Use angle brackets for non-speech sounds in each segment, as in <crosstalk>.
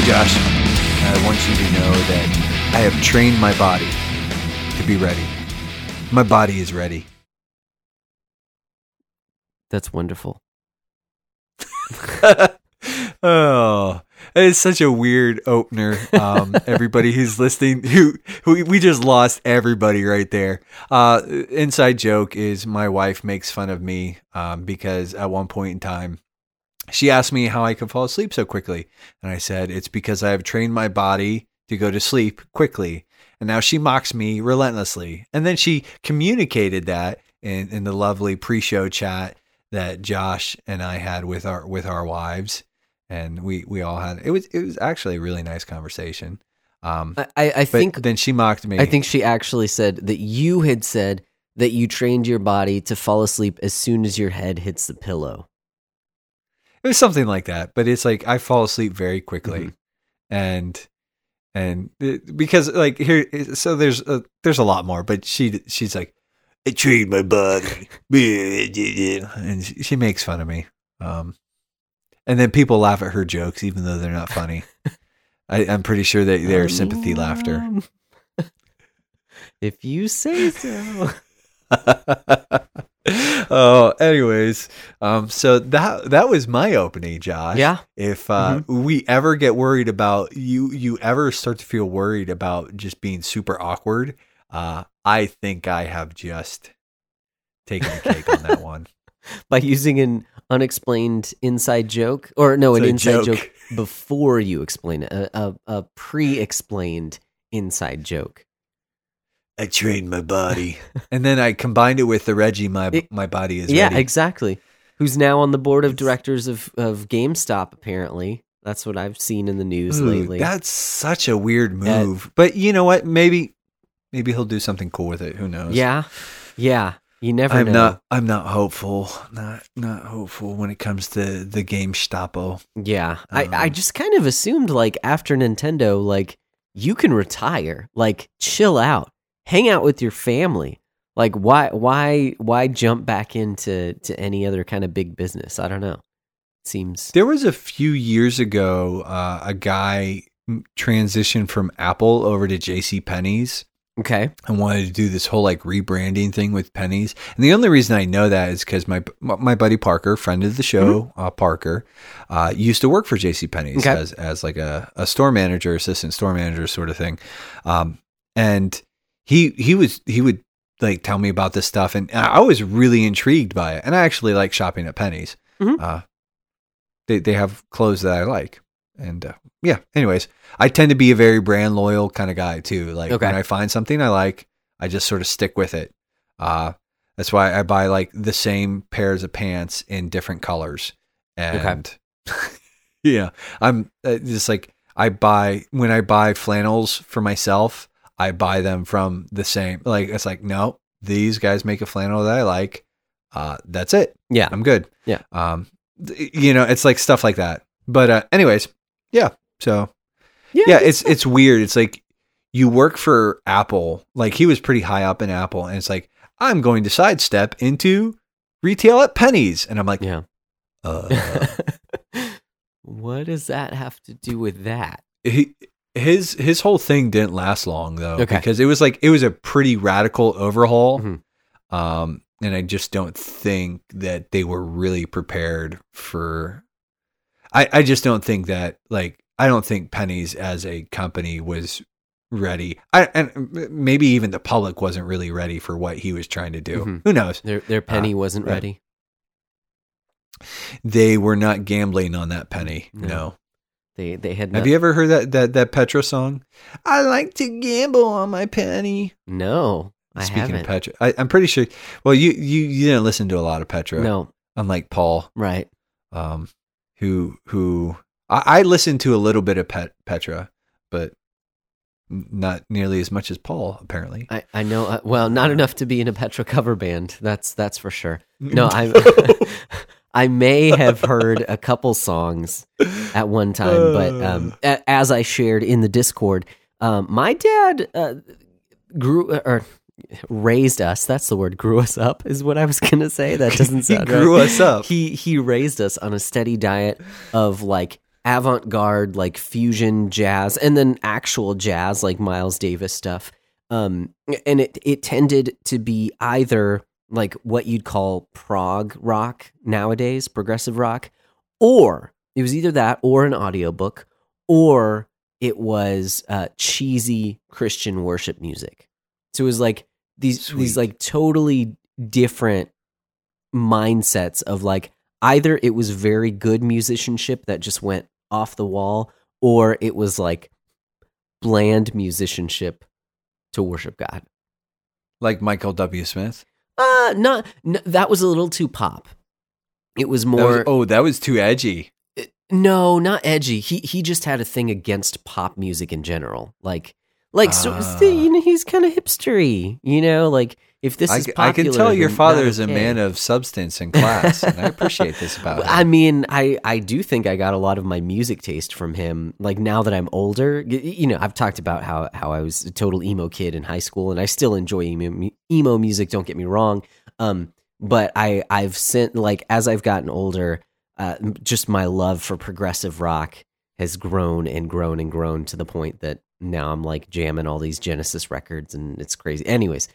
Hey Josh, I want you to know that I have trained my body to be ready. My body is ready. That's wonderful. <laughs> oh, it's such a weird opener. Um, <laughs> everybody who's listening, who, who we just lost everybody right there. Uh, inside joke is my wife makes fun of me um, because at one point in time, she asked me how I could fall asleep so quickly, and I said it's because I have trained my body to go to sleep quickly. And now she mocks me relentlessly. And then she communicated that in, in the lovely pre-show chat that Josh and I had with our with our wives, and we we all had it was it was actually a really nice conversation. Um, I, I, think then she mocked me. I think she actually said that you had said that you trained your body to fall asleep as soon as your head hits the pillow. It was something like that. But it's like I fall asleep very quickly, Mhm. and and it, because like here, so there's a, there's a lot more. But she she's like, I trained my body, <laughs> and she, she makes fun of me. Um, and then people laugh at her jokes, even though they're not funny. I, I'm pretty sure that they're sympathy laughter. Um, <laughs> if you say so. <laughs> <laughs> oh, anyways, um, so that that was my opening, Josh. Yeah. If uh, we ever get worried about you, you ever start to feel worried about just being super awkward, uh, I think I have just taken the cake on that <laughs> one. By using an unexplained inside joke, or no, an It's a inside joke. joke. before you explain it, a, a, a pre-explained inside joke. I trained my body, <laughs> and then I combined it with the Reggie. My It- my body is yeah, ready. exactly. Who's now on the board of directors of, of GameStop? Apparently, that's what I've seen in the news Ooh, lately. That's such a weird That- move. but you know what? Maybe maybe he'll do something cool with it. Who knows? yeah, yeah. You never I'm know. not. I'm not hopeful. Not not hopeful when it comes to the game Stapo. Yeah, I, I Um, just kind of assumed like after Nintendo, like you can retire, like chill out, hang out with your family. Like why why why jump back into to any other kind of big business? I don't know. Seems There was a few years ago uh, a guy transitioned from Apple over to J.C. Penney's okay. and wanted to do this whole like rebranding thing with pennies. And the only reason I know that is because my my buddy Parker, friend of the show, uh, Parker, uh, used to work for J.C. Penney's Okay. as as like a, a store manager, assistant store manager sort of thing. Um, and he he was he would like tell me about this stuff, and I was really intrigued by it. And I actually like shopping at Penny's. Mhm. Uh, they they have clothes that I like, and uh, yeah. Anyways, I tend to be a very brand loyal kind of guy too. Like Okay. when I find something I like, I just sort of stick with it. Uh, that's why I buy like the same pairs of pants in different colors. And <laughs> yeah, I'm uh, just like I buy when I buy flannels for myself, I buy them from the same. Like it's like no, these guys make a flannel that I like. Uh, that's it. Yeah. I'm good. Yeah. Um, th- you know, it's like stuff like that. But uh, anyways, yeah. So yeah, it's it's weird. It's like you work for Apple. Like he was pretty high up in Apple, and it's like I'm going to sidestep into retail at Penny's, and I'm like, yeah. uh, <laughs> what does that have to do with that? he, his his whole thing didn't last long though, Okay. because it was like it was a pretty radical overhaul. Mhm. Um, and I just don't think that they were really prepared for. I I just don't think that like I don't think pennies as a company was ready. I and maybe even the public wasn't really ready for what he was trying to do. Mhm. Who knows? Their their penny wasn't right. ready. They were not gambling on that penny. No. No. They they had Have not- you ever heard that that that Petra song? I like to gamble on my penny. no. I Speaking haven't. of Petra, I, I'm pretty sure. Well, you you you didn't listen to a lot of Petra, no. unlike Paul, Right. um, who who I, I listened to a little bit of Pet, Petra, but not nearly as much as Paul apparently. I, I know. Uh, well, not enough to be in a Petra cover band. That's that's for sure. <laughs> No, I <laughs> <laughs> I may have heard a couple songs at one time, but um, <laughs> a- as I shared in the Discord, um, my dad uh, grew or raised us. That's the word. Grew us up is what I was gonna say. That <laughs> doesn't he sound grew right. us up. He he raised us on a steady diet of like avant-garde like fusion jazz and then actual jazz like Miles Davis stuff. Um and it it tended to be either like what you'd call prog rock nowadays, progressive rock, or it was either that or an audiobook or it was uh cheesy Christian worship music. So it was like these these like totally different mindsets of like either it was very good musicianship that just went off the wall or it was like bland musicianship to worship God. Like Michael W. Smith. Uh not n- that was a little too pop. It was That more was- oh, that was too edgy. no, not edgy. He he just had a thing against pop music in general. Like like so Ah. you know he's kind of hipstery, you know, like if this I, is I can tell your father is a okay. man of substance and class, and I appreciate this about him. I mean, I I do think I got a lot of my music taste from him. Like now that I'm older, you know, I've talked about how how I was a total emo kid in high school, and I still enjoy emo, emo music. Don't get me wrong, um, but I I've sent like as I've gotten older, uh, just my love for progressive rock has grown and grown and grown to the point that now I'm like jamming all these Genesis records, and it's crazy. Anyways,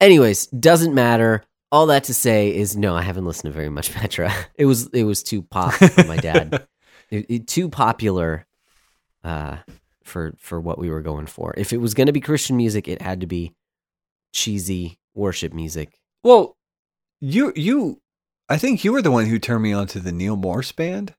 anyways, doesn't matter all that to say is no, I haven't listened to very much <laughs> Petra. It was it was too pop for my dad. <laughs> It- it- too popular uh, for for what we were going for. If it was going to be Christian music, it had to be cheesy worship music. well, you you, I think you were the one who turned me on to the Neal Morse band.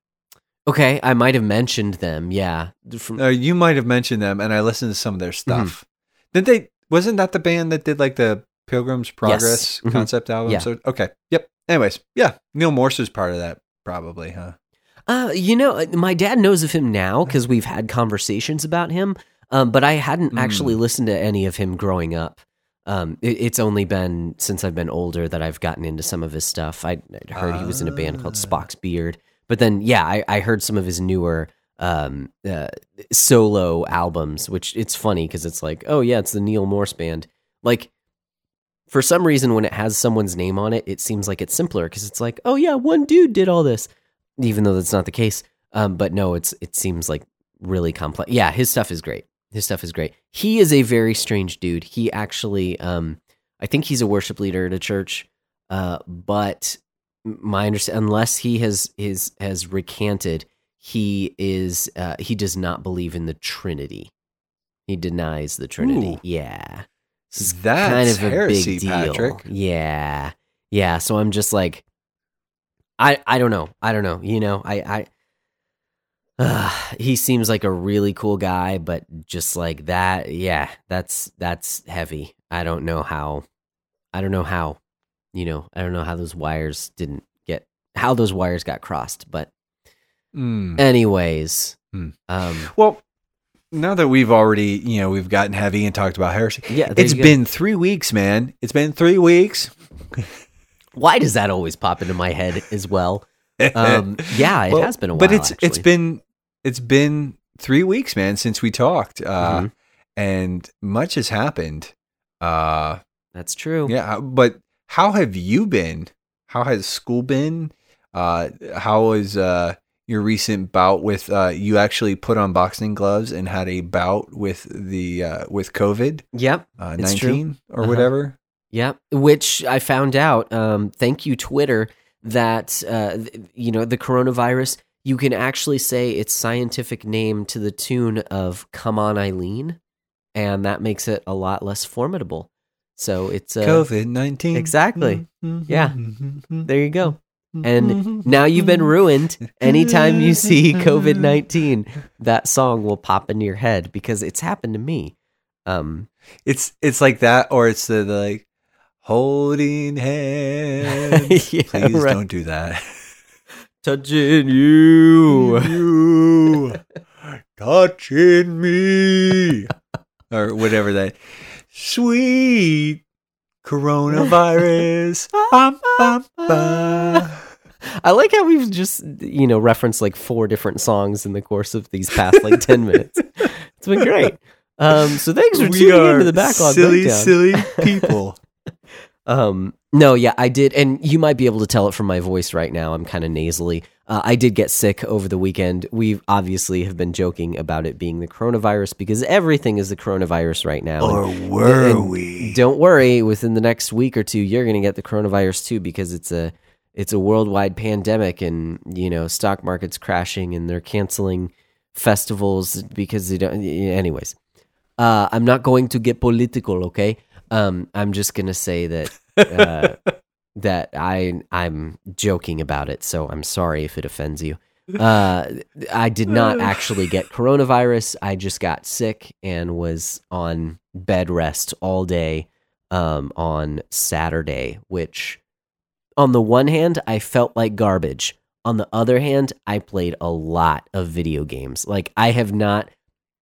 Okay, I might have mentioned them. Yeah, from Uh, you might have mentioned them, and I listened to some of their Mm-hmm. stuff. Did they? Wasn't that the band that did like the Pilgrim's Progress Mhm. concept album? Yeah. So okay, yep. Anyways, yeah, Neal Morse is part of that, probably, huh? Uh, you know, uh, my dad knows of him now because we've had conversations about him. Um, but I hadn't Mm. actually listened to any of him growing up. Um, it, it's only been since I've been older that I've gotten into some of his stuff. I heard he was in a band called Ah. Spock's Beard, but then yeah, I, I heard some of his newer um, uh, solo albums. Which it's funny because it's like, oh yeah, it's the Neal Morse band. Like for some reason, when it has someone's name on it, it seems like it's simpler because it's like, oh yeah, one dude did all this even though that's not the case. Um, but no, it's it seems like really complex. Yeah, his stuff is great. His stuff is great. He is a very strange dude. He actually, um, I think he's a worship leader at a church. Uh, but my understanding, unless he has his has recanted, he is uh, he does not believe in the Trinity. He denies the Trinity. Ooh. Yeah, This is That's kind of a heresy, big deal. Patrick. Yeah, yeah. So I'm just like, I I don't know. I don't know. You know, I I. Uh, <sighs> he seems like a really cool guy, but just like that, yeah, that's that's heavy. I don't know how. I don't know how. You know, I don't know how those wires didn't get how those wires got crossed. But Mm. anyways, Hmm. um, Well, now that we've already, you know, we've gotten heavy and talked about heresy, yeah, it's been three weeks, man. It's been three weeks. <laughs> Why does that always pop into my head as well? Um, <laughs> yeah, it Well, has been a while. but it's it's actually. been it's been three weeks, man, since we talked, uh, Mhm. and much has happened. Uh, that's true. yeah, but how have you been? How has school been? Uh, how was uh, your recent bout with? Uh, you actually put on boxing gloves and had a bout with the uh, with COVID Yep. uh, nineteen or Uh-huh. whatever. Yep. Which I found out. Um, thank you, Twitter. That uh, you know the coronavirus. You can actually say its scientific name to the tune of "Come on, Eileen," and that makes it a lot less formidable. So it's uh, COVID nineteen. exactly. Yeah. Mm-hmm. There you go. And now you've been ruined. Anytime you see <laughs> COVID nineteen, that song will pop into your head because it's happened to me. Um, It's it's like that, or it's the, the like holding hands. <laughs> Yeah, Please right. don't do that. <laughs> touching you. you touching me, or whatever that sweet coronavirus. Bum, bum, bum. I like how we've just you know referenced like four different songs in the course of these past like ten minutes. It's been great. Um, so thanks for we tuning into the backlog silly, breakdown. silly <laughs> people. Um, no, yeah, I did, and you might be able to tell it from my voice right now. I'm kind of nasally. Uh, I did get sick over the weekend. We obviously have been joking about it being the coronavirus because everything is the coronavirus right now. Or And- were and we? Don't worry, within the next week or two, you're going to get the coronavirus too because it's a it's a worldwide pandemic, and you know stock market's crashing, and they're canceling festivals because they don't. Anyways, uh, I'm not going to get political, okay? Um, I'm just gonna say that uh, <laughs> that I I'm joking about it, so I'm sorry if it offends you. Uh, I did not <laughs> actually get coronavirus. I just got sick and was on bed rest all day um, on Saturday, which on the one hand, I felt like garbage. On the other hand, I played a lot of video games. Like, I have not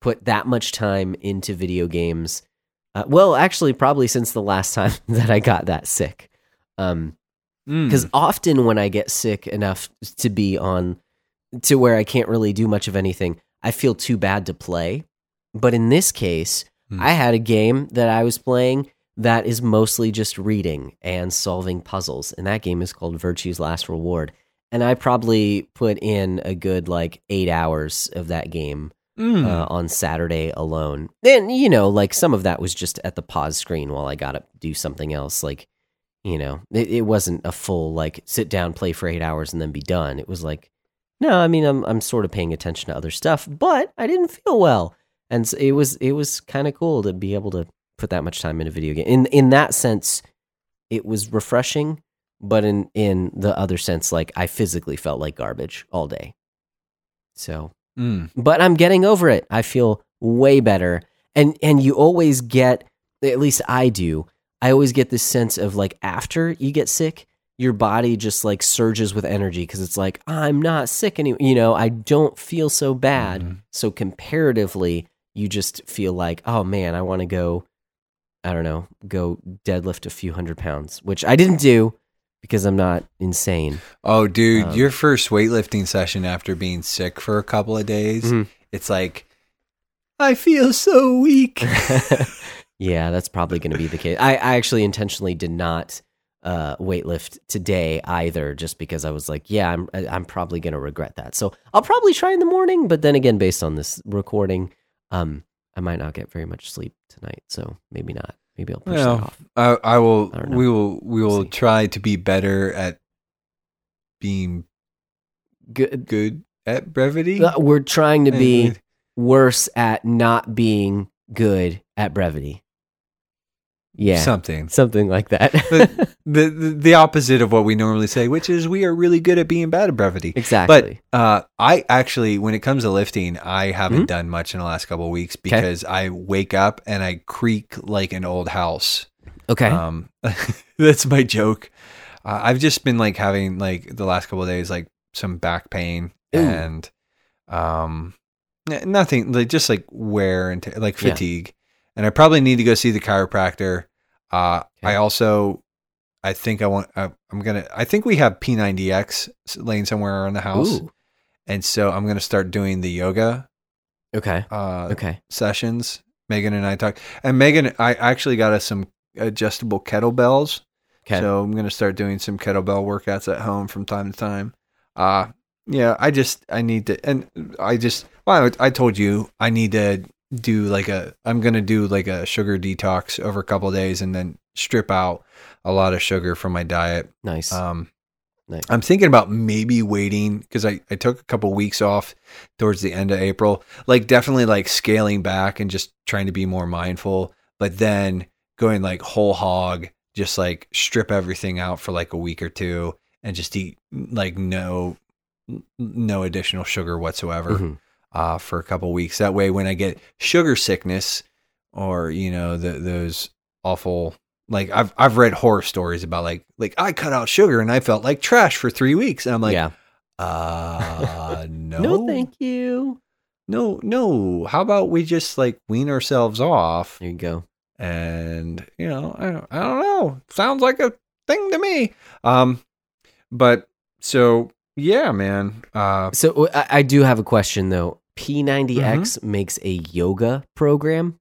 put that much time into video games. Uh, well, actually, probably since the last time <laughs> that I got that sick. Um, Mm. because often when I get sick enough to be on to where I can't really do much of anything, I feel too bad to play. But in this case, Hmm. I had a game that I was playing that is mostly just reading and solving puzzles, and that game is called Virtue's Last Reward. And I probably put in a good like eight hours of that game Mm. uh, on Saturday alone. And you know, like some of that was just at the pause screen while I got to do something else. Like, you know, it, it wasn't a full like sit down, play for eight hours, and then be done. It was like, no, I mean, I'm I'm sort of paying attention to other stuff, but I didn't feel well, and so it was it was kind of cool to be able to put that much time in a video game. In in that sense, it was refreshing, but in in the other sense, like I physically felt like garbage all day. So Mm. but I'm getting over it. I feel way better. And and you always get at least I do. I always get this sense of like after you get sick, your body just like surges with energy because it's like I'm not sick anymore. You know, I don't feel so bad. Mhm. So comparatively, you just feel like, oh man, I want to go. I don't know, go deadlift a few hundred pounds, which I didn't do because I'm not insane. Oh, dude, Um, your first weightlifting session after being sick for a couple of days, Mhm. it's like, I feel so weak. <laughs> yeah, that's probably going to be the case. I, I actually intentionally did not uh, weightlift today either, just because I was like, yeah, I'm I'm probably going to regret that. So I'll probably try in the morning, but then again, based on this recording, um, I might not get very much sleep tonight, so maybe not. Maybe I'll push Well, that off. I, I will. I we will. We We'll try to be better at being Good. good at brevity. Uh, We're trying to be worse at not being good at brevity. Yeah, something. something like that. <laughs> The, the the opposite of what we normally say, which is we are really good at being bad at brevity. exactly. But Uh, I actually, when it comes to lifting, I haven't Mhm. done much in the last couple of weeks because I wake up and I creak like an old house. okay. Um, <laughs> that's my joke. Uh, I've just been like having like the last couple of days like some back pain Ooh. and um, nothing like just like wear and t- like Yeah. And I probably need to go see the chiropractor. Uh, Okay. I also, I think I want. Uh, I'm gonna. I think we have P90X laying somewhere around the house, Ooh. and so I'm gonna start doing the yoga Okay. uh, Okay. sessions. Megan and I talk, and Megan, I actually got us some adjustable kettlebells. Okay. So I'm gonna start doing some kettlebell workouts at home from time to time. Uh yeah, I just I need to, and I just well, I, I told you I need to do like a I'm gonna do like a sugar detox over a couple of days and then strip out a lot of sugar from my diet. nice. Um, Nice. I'm thinking about maybe waiting because I, I took a couple weeks off towards the end of April. Like definitely like scaling back and just trying to be more mindful, but then going like whole hog, just like strip everything out for like a week or two and just eat like no no additional sugar whatsoever Mhm. Uh, for a couple weeks. That way, when I get sugar sickness or you know the, those awful like I've I've read horror stories about like like I cut out sugar and I felt like trash for three weeks and I'm like yeah. uh <laughs> no No, thank you. no no how about we just like wean ourselves off There you go. and you know I don't, I don't know sounds like a thing to me um but so yeah man uh So I, I do have a question though. P90X Mm-hmm. makes a yoga program.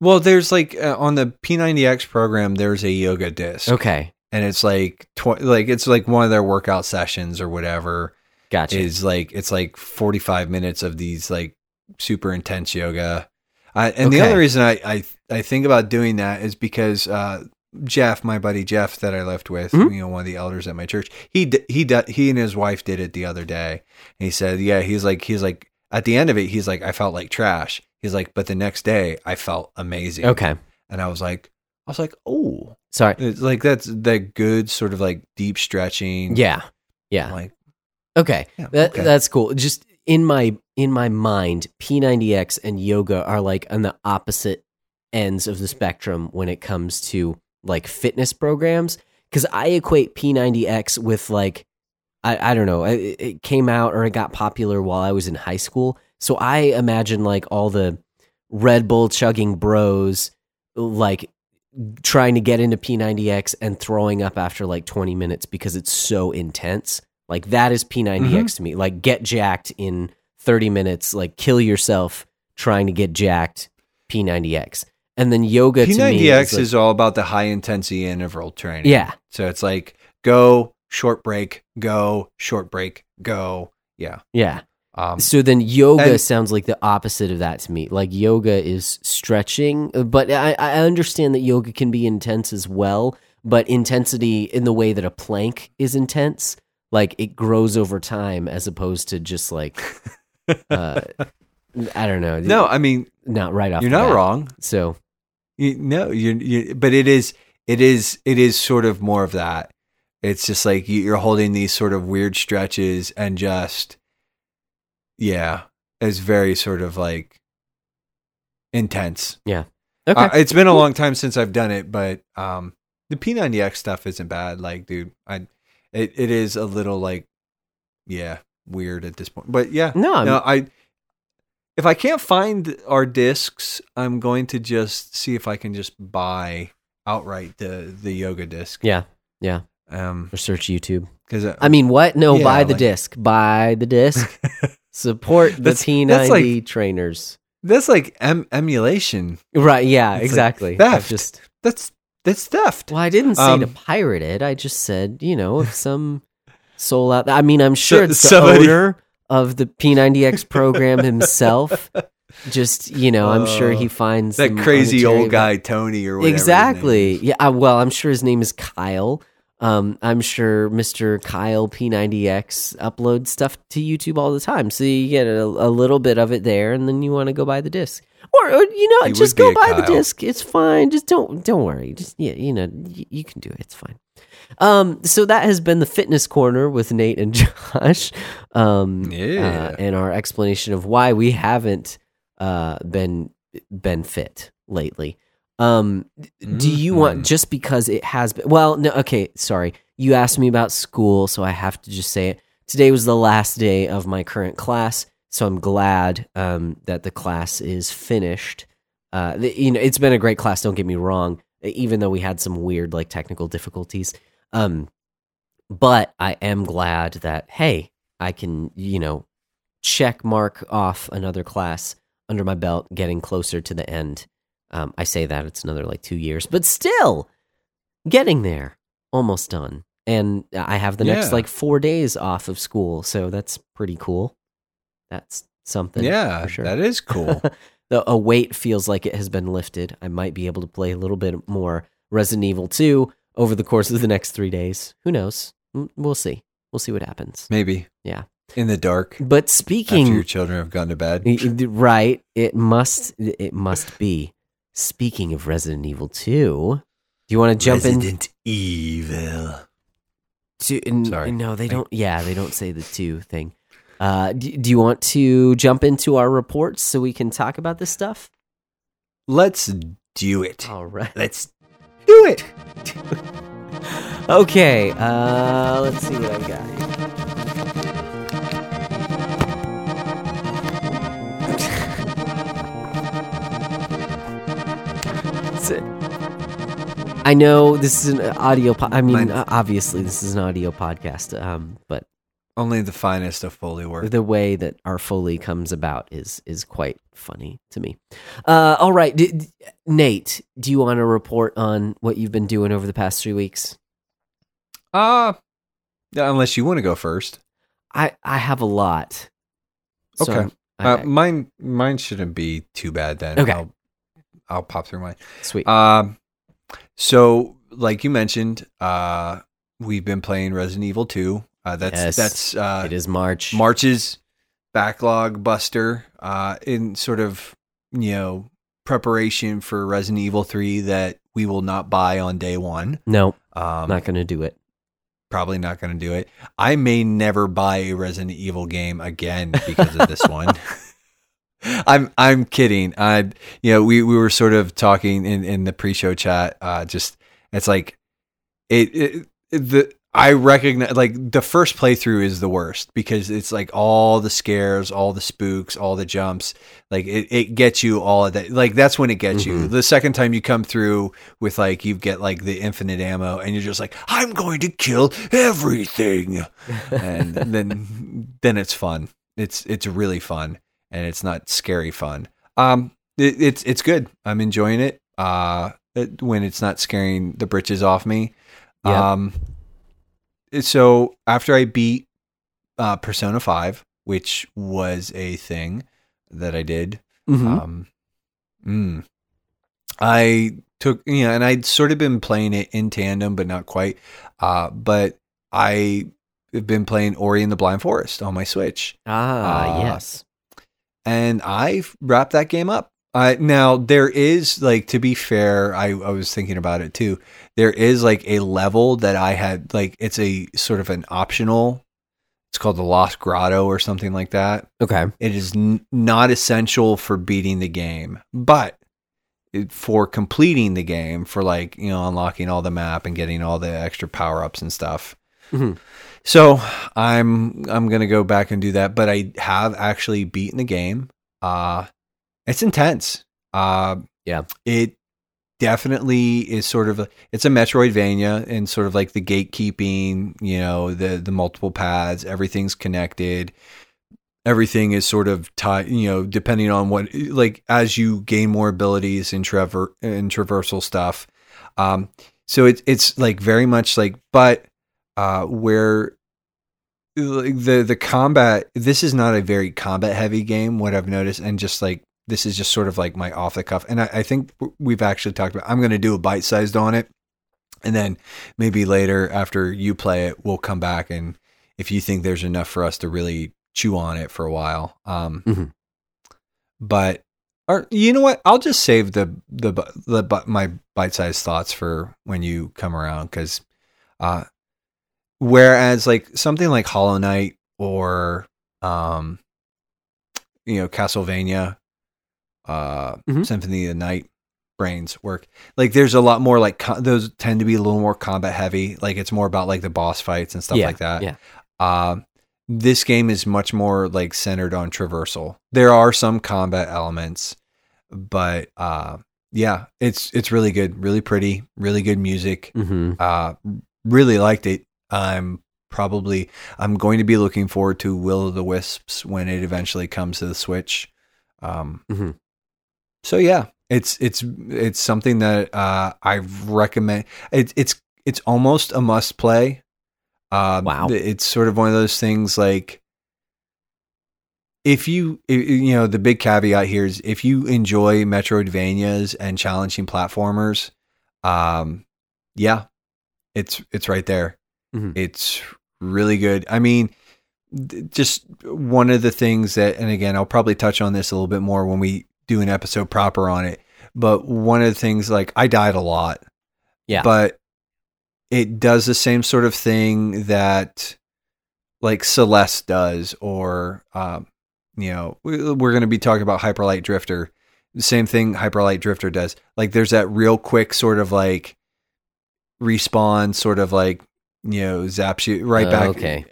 Well, there's like uh, on the P90X program, there's a yoga disc, Okay, and it's like tw- like it's like one of their workout sessions or whatever. gotcha. Is like it's like 45 minutes of these like super intense yoga. I, and the Okay. only reason I, I I think about doing that is because uh, Jeff, my buddy Jeff, that I left with, Mhm. you know, one of the elders at my church, he d- he he and his wife did it the other day. And he said, yeah, he's like he's like at the end of it, he's like, I felt like trash. He's like, but the next day, I felt amazing. okay, and I was like, I was like, oh, sorry. it's like that's that good sort of like deep stretching. Yeah, yeah. like Okay, yeah, that okay. that's cool. Just in my in my mind, P90X and yoga are like on the opposite ends of the spectrum when it comes to like fitness programs. Because I equate P90X with like I I don't know, it, it came out or it got popular while I was in high school, so I imagine like all the Red Bull chugging bros like trying to get into P90X and throwing up after like 20 minutes because it's so intense. Like that is P90X mm-hmm. to me. Like get jacked in 30 minutes, like kill yourself trying to get jacked P90X. And then yoga to me P90X is, like- is all about the high intensity interval training. yeah, So it's like go short break, go short break, go. Yeah. yeah. Um, So then yoga and- sounds like the opposite of that to me. Like yoga is stretching, but I, I understand that yoga can be intense as well, but intensity in the way that a plank is intense, like it grows over time as opposed to just like, <laughs> uh, I don't know. no, I mean not right off. you're not bat. wrong. So You, no, you, you, but it is, it is, it is sort of more of that. It's just like you- you're holding these sort of weird stretches and just, yeah, it's very sort of like intense. Yeah. Okay, Uh, it's been a long time since I've done it, but um, the P90X stuff isn't bad. Like, dude, I, it, it is a little like, yeah, weird at this point. But yeah, no, no, I, if I can't find our discs, I'm going to just see if I can just buy outright the the yoga disc. yeah, yeah. Um, Or search YouTube. because I mean, what? No, Yeah, buy the like- disc. Buy the disc. <laughs> Support the That's- P90 like- trainers. that's like em- emulation. Right? Yeah, It's like exactly. I've theft. Just That's that's theft. Well, I didn't say to Um, pirate it. I just said, you know, if some <laughs> soul out there. I mean, I'm sure So- it's the somebody- owner of the P90X <laughs> program himself. Just, you know, I'm sure he Uh, finds That crazy old guy Tony or whatever. Exactly. Yeah. uh, Well, I'm sure his name is Kyle. Um, I'm sure Mr. Kyle P90X uploads stuff to YouTube all the time, so you get a, a little bit of it there, and then you want to go buy the disc, or, or you know, He would just be go a buy the Kyle. disc. It's fine. Just don't don't worry. Just yeah, you know, y- you can do it. It's fine. Um, so that has been the fitness corner with Nate and <laughs> Josh. Um, Yeah. uh, and our explanation of why we haven't uh been been fit lately. Um, do you want Mhm. just because it has been? Well, no. Okay, sorry. You asked me about school, so I have to just say it. Today was the last day of my current class, so I'm glad um, that the class is finished. Uh, the, you know, it's been a great class. Don't get me wrong. Even though we had some weird like technical difficulties, um, but I am glad that hey, I can you know check mark off another class under my belt, getting closer to the end. Um, I say that it's another like two years, but still getting there, almost done. And I have the next like four days off of school, so that's pretty cool. That's something. Yeah, for sure. that is cool. <laughs> the a weight feels like it has been lifted. I might be able to play a little bit more Resident Evil 2 over the course of the next three days. Who knows? We'll see. We'll see what happens. Maybe. Yeah. In the dark. But After speaking your children have gone to bed. Right. It must. It must be. Speaking of Resident Evil 2, do you want to jump in Resident Evil. into? n- Sorry. No, they don't. Yeah, they don't say the two thing. Uh, do, do you want to jump into our reports so we can talk about this stuff? Let's do it. All right. Let's do it. Okay. Uh, let's see what I've got. I know this is an audio. Po- I mean, obviously, this is an audio podcast. Um, but Only the finest of Foley work. the way that our foley comes about is is quite funny to me. Uh, all right, D- d- Nate, do you want to report on what you've been doing over the past three weeks? Uh, unless you want to go first. I I have a lot. So Okay. Uh, I- mine, mine shouldn't be too bad then. Okay. I'll, I'll pop through mine. sweet. Um, so like you mentioned, uh, we've been playing Resident Evil 2. Uh, that's Yes, that's uh, it is March. March's backlog buster uh, in sort of you know preparation for Resident Evil 3 that we will not buy on day one. no, Um, not going to do it. probably not going to do it. I may never buy a Resident Evil game again because of this <laughs> one. I'm I'm kidding. I you know we we were sort of talking in in the pre-show chat. Uh, just it's like it, it the I recognize like the first playthrough is the worst because it's like all the scares, all the spooks, all the jumps. Like it, it gets you all of that. Like that's when it gets you. Mhm. The second time you come through with like you get like the infinite ammo and you're just like I'm going to kill everything, and <laughs> then then it's fun. It's it's really fun and it's not scary fun. Um, it, it's it's good. I'm enjoying it. Uh, it, when it's not scaring the britches off me. Yeah. Um, so after I beat uh, Persona Five, which was a thing that I did, Mhm. um, mm, I took you know, and I'd sort of been playing it in tandem, but not quite. Uh, but I have been playing Ori and the Blind Forest on my Switch ah, uh, yes. and I've wrapped that game up. Uh, now there is like to be fair, I, I was thinking about it too. There is like a level that I had like it's a sort of an optional. It's called the Lost Grotto or something like that. Okay. It is n- not essential for beating the game, but it, for completing the game, for like you know unlocking all the map and getting all the extra power ups and stuff. Mhm. So I'm I'm gonna go back and do that, but I have actually beaten the game. Uh it's intense. Uh Yeah. It definitely is sort of a, it's a Metroidvania and sort of like the gatekeeping, you know, the the multiple paths, everything's connected. Everything is sort of tied, you know, depending on what like as you gain more abilities in traver in traversal stuff. Um so it's it's like very much like but uh where like the the combat this is not a very combat heavy game what i've noticed and just like this is just sort of like my off the cuff. And i, I think we've actually talked about i'm going to do a bite sized on it. And then maybe later after you play it we'll come back and if you think there's enough for us to really chew on it for a while um Mhm. but or you know what? I'll just save the the the, the my bite sized thoughts for when you come around because uh whereas like something like hollow knight or um you know castlevania uh Mhm. symphony of the night brains work. Like there's a lot more like co- those tend to be a little more combat heavy. Like it's more about like the boss fights and stuff Yeah, like that. yeah. um this game is much more like centered on traversal. There are some combat elements but uh yeah it's it's really good really pretty really good music. Hmm uh really liked it. I'm probably i'm going to be looking forward to will of the wisps when it eventually comes to the switch. Um Mhm. So yeah it's it's it's something that uh i recommend it, it's it's almost a must play uh Wow. it's sort of one of those things like if you you know the big caveat here is if you enjoy metroidvanias and challenging platformers um yeah it's it's right there Mhm. it's really good i mean just one of the things that and again i'll probably touch on this a little bit more when we do an episode proper on it but one of the things like i died a lot Yeah. but it does the same sort of thing that like celeste does or um you know we- we're going to be talking about Hyper Light Drifter the same thing Hyper Light Drifter does like there's that real quick sort of like respawn sort of like you know zaps you right Uh, back okay.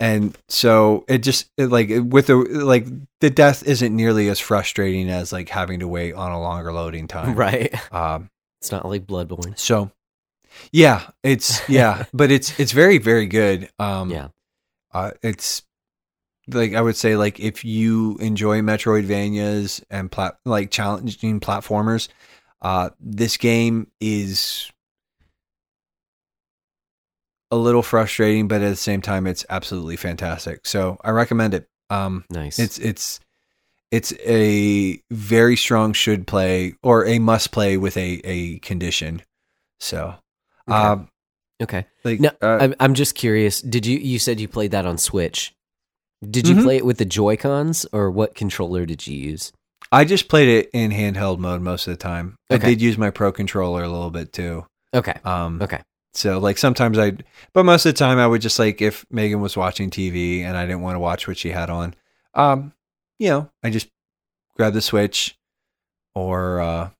And so it just it, like with the like the death isn't nearly as frustrating as like having to wait on a longer loading <laughs> time Right. um It's not like Bloodborne. so yeah it's <laughs> yeah but it's it's very very good um Yeah. Uh, it's like I would say, like if you enjoy Metroidvanias and plat- like challenging platformers, uh, this game is a little frustrating, but at the same time, it's absolutely fantastic. So I recommend it. Um, Nice. it's it's it's a very strong should play or a must play with a a condition. So, Okay. um, okay. like No, uh, I'm I'm just curious. Did you you said you played that on Switch? Did you Mhm. play it with the Joy Cons or what controller did you use? I just played it in handheld mode most of the time. I did use my pro controller a little bit too. Okay. Um, Okay. So like sometimes I, but most of the time I would just like if Megan was watching TV and I didn't want to watch what she had on, um, you know, I just grab the Switch, or uh,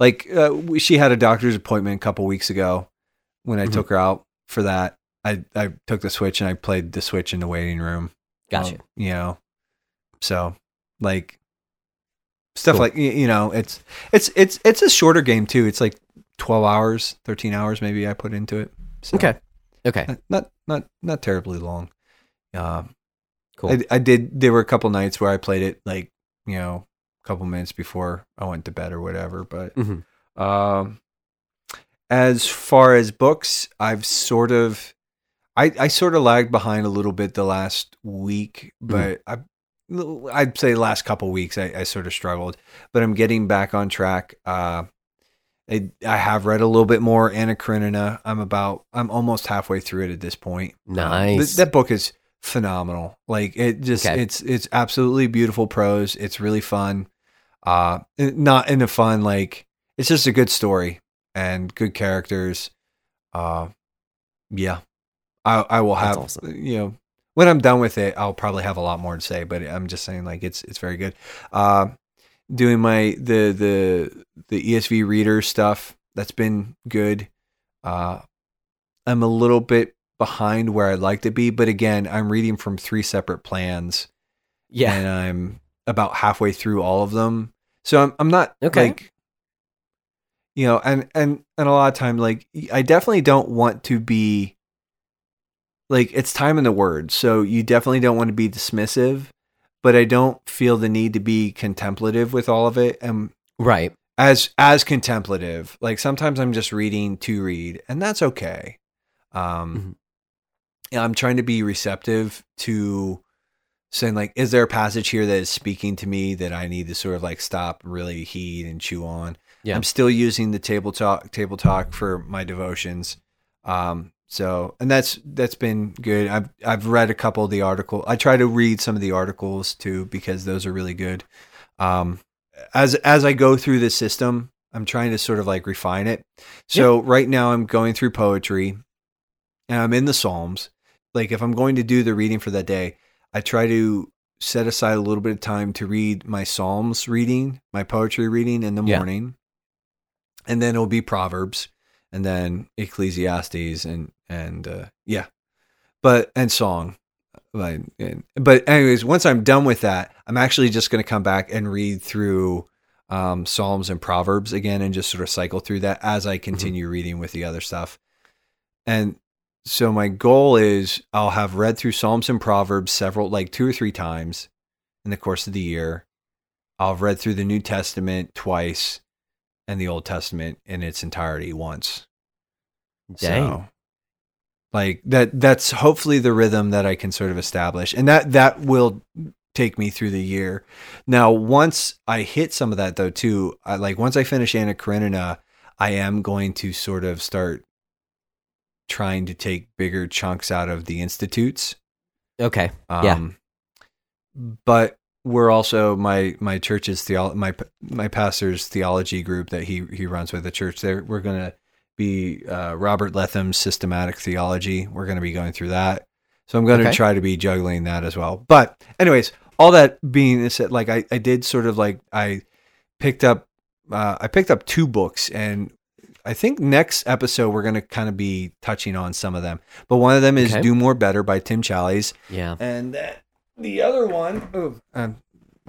like uh, she had a doctor's appointment a couple weeks ago when I Mhm. took her out for that. I I took the Switch and I played the Switch in the waiting room. Gotcha. Um, you know, so like stuff Cool. like you know, it's it's it's it's a shorter game too. It's like twelve hours, thirteen hours maybe I put into it. So, okay. Okay. not- not not terribly long. Um, Cool. I, I did. There were a couple nights where I played it like you know, a couple minutes before I went to bed or whatever. But Mhm. um, as far as books, I've sort of, I, I sort of lagged behind a little bit the last week, but I, I'd say the last couple weeks I, I sort of struggled, but I'm getting back on track. Uh, I, I have read a little bit more Anna Karenina. I'm about, I'm almost halfway through it at this point. Um, th- Nice. that book is phenomenal. Like it just, Okay. it's, it's absolutely beautiful prose. It's really fun. Uh, not in a fun, like, it's just a good story and good characters. Uh, yeah, I I will have awesome. you know when I'm done with it, I'll probably have a lot more to say. But I'm just saying like it's it's very good. Uh, doing my the the the ESV reader stuff that's been good. Uh, I'm a little bit behind where I'd like to be, but again, I'm reading from three separate plans Yeah. and I'm about halfway through all of them. So I'm I'm not Okay. like you know, and and and a lot of time like I definitely don't want to be like it's time in the word. So you definitely don't want to be dismissive, but I don't feel the need to be contemplative with all of it. And Right. as as contemplative, like sometimes I'm just reading to read, and that's okay. Um Mhm. yeah, I'm trying to be receptive to saying like, is there a passage here that is speaking to me that I need to sort of like stop, really heed and chew on? Yeah. I'm still using the table talk table talk for my devotions. Um so and that's that's been good. I've I've read a couple of the article. I try to read some of the articles too because those are really good. Um as as I go through the system, I'm trying to sort of like refine it. So right now I'm going through poetry and I'm in the Psalms. Like if I'm going to do the reading for that day, I try to set aside a little bit of time to read my Psalms reading, my poetry reading in the Yeah. morning. And then it'll be Proverbs and then Ecclesiastes and and uh yeah. But and song. Like, and, but anyways, once I'm done with that, I'm actually just going to come back and read through um, Psalms and Proverbs again, and just sort of cycle through that as I continue reading with the other stuff. And so my goal is I'll have read through Psalms and Proverbs several, like two or three times in the course of the year. I'll have read through the New Testament twice and the Old Testament in its entirety once. Dang. So, like that that's hopefully the rhythm that I can sort of establish. And that that will take me through the year. Now, once I hit some of that though too, I like once I finish Anna Karenina, I am going to sort of start trying to take bigger chunks out of the institutes. Okay. Um, Yeah. But we're also my my church's theo my my pastor's theology group that he he runs with the church. There we're gonna be uh, Robert Letham's systematic theology. We're gonna be going through that. So I'm going to Okay. try to be juggling that as well. But anyways, all that being said, like I, I did sort of like I picked up uh, I picked up two books and I think next episode we're going to kind of be touching on some of them. But one of them is Okay. Do More Better by Tim Challies. Yeah. And the other one, oh, um,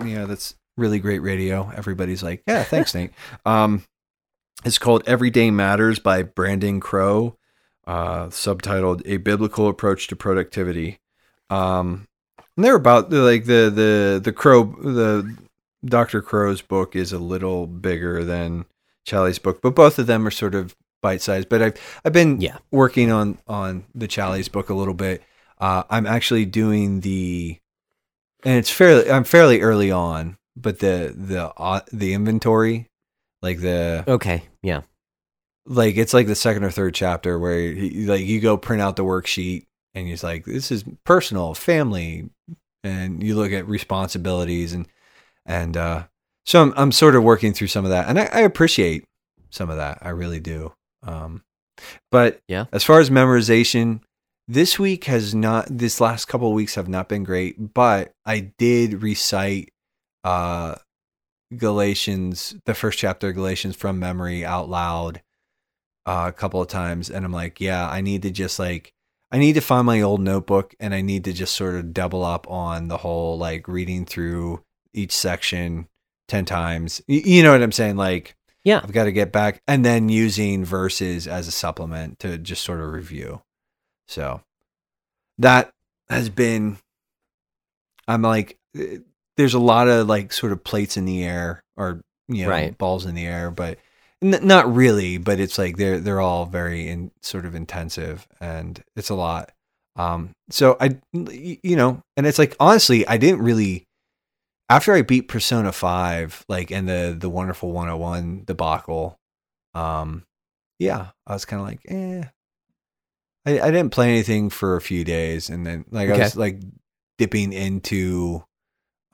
yeah, that's really great radio. Everybody's like, yeah, thanks, <laughs> Nate. Um, it's called Everyday Matters by Brandon Crowe, uh, subtitled A Biblical Approach to Productivity. Um, and they're about like the the the crow the Doctor Crowe's book is a little bigger than Challies' book, but both of them are sort of bite sized. But I've I've been Yeah. working on on the Challies' book a little bit. Uh, I'm actually doing the, and it's fairly I'm fairly early on, but the the uh, the inventory, like the Okay. Yeah. like it's like the second or third chapter where he, like you go print out the worksheet and he's like this is personal family and you look at responsibilities and and uh so I'm, I'm sort of working through some of that and I, I appreciate some of that i really do um but Yeah. as far as memorization this week has not this last couple of weeks have not been great but i did recite uh galatians the first chapter of galatians from memory out loud uh, a couple of times and I'm like, yeah, I need to just like I need to find my old notebook and I need to just sort of double up on the whole like reading through each section 10 times. You know what I'm saying? Like Yeah. I've got to get back and then using verses as a supplement to just sort of review. So that has been I'm like eh, there's a lot of like sort of plates in the air or you know Right. balls in the air but N- not really, but it's like they're they're all very in sort of intensive, and it's a lot. Um, so I, you know, and it's like honestly, I didn't really after I beat Persona Five, like and the the wonderful 101 debacle. Um, yeah, I was kind of like, eh. I I didn't play anything for a few days, and then like I was like dipping into.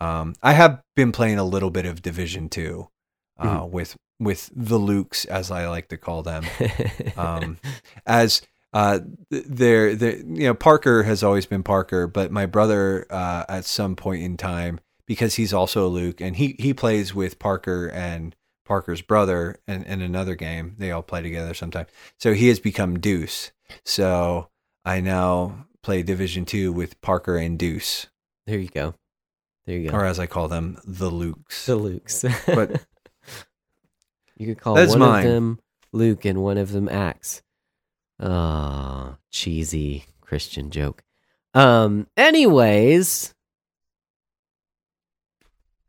Um, I have been playing a little bit of Division Two, uh, with with the Lukes, as I like to call them <laughs> um, as uh, th- there, there, you know, Parker has always been Parker, but my brother, uh, at some point in time, because he's also a Luke, and he he plays with Parker and Parker's brother, and in another game, they all play together sometimes. So he has become Deuce. So I now play Division Two with Parker and Deuce, there you go. There you go. or as I call them, the Lukes. The Lukes. But- <laughs> you could call one mine. of them Luke and one of them Acts. Ah, cheesy Christian joke. Um. Anyways,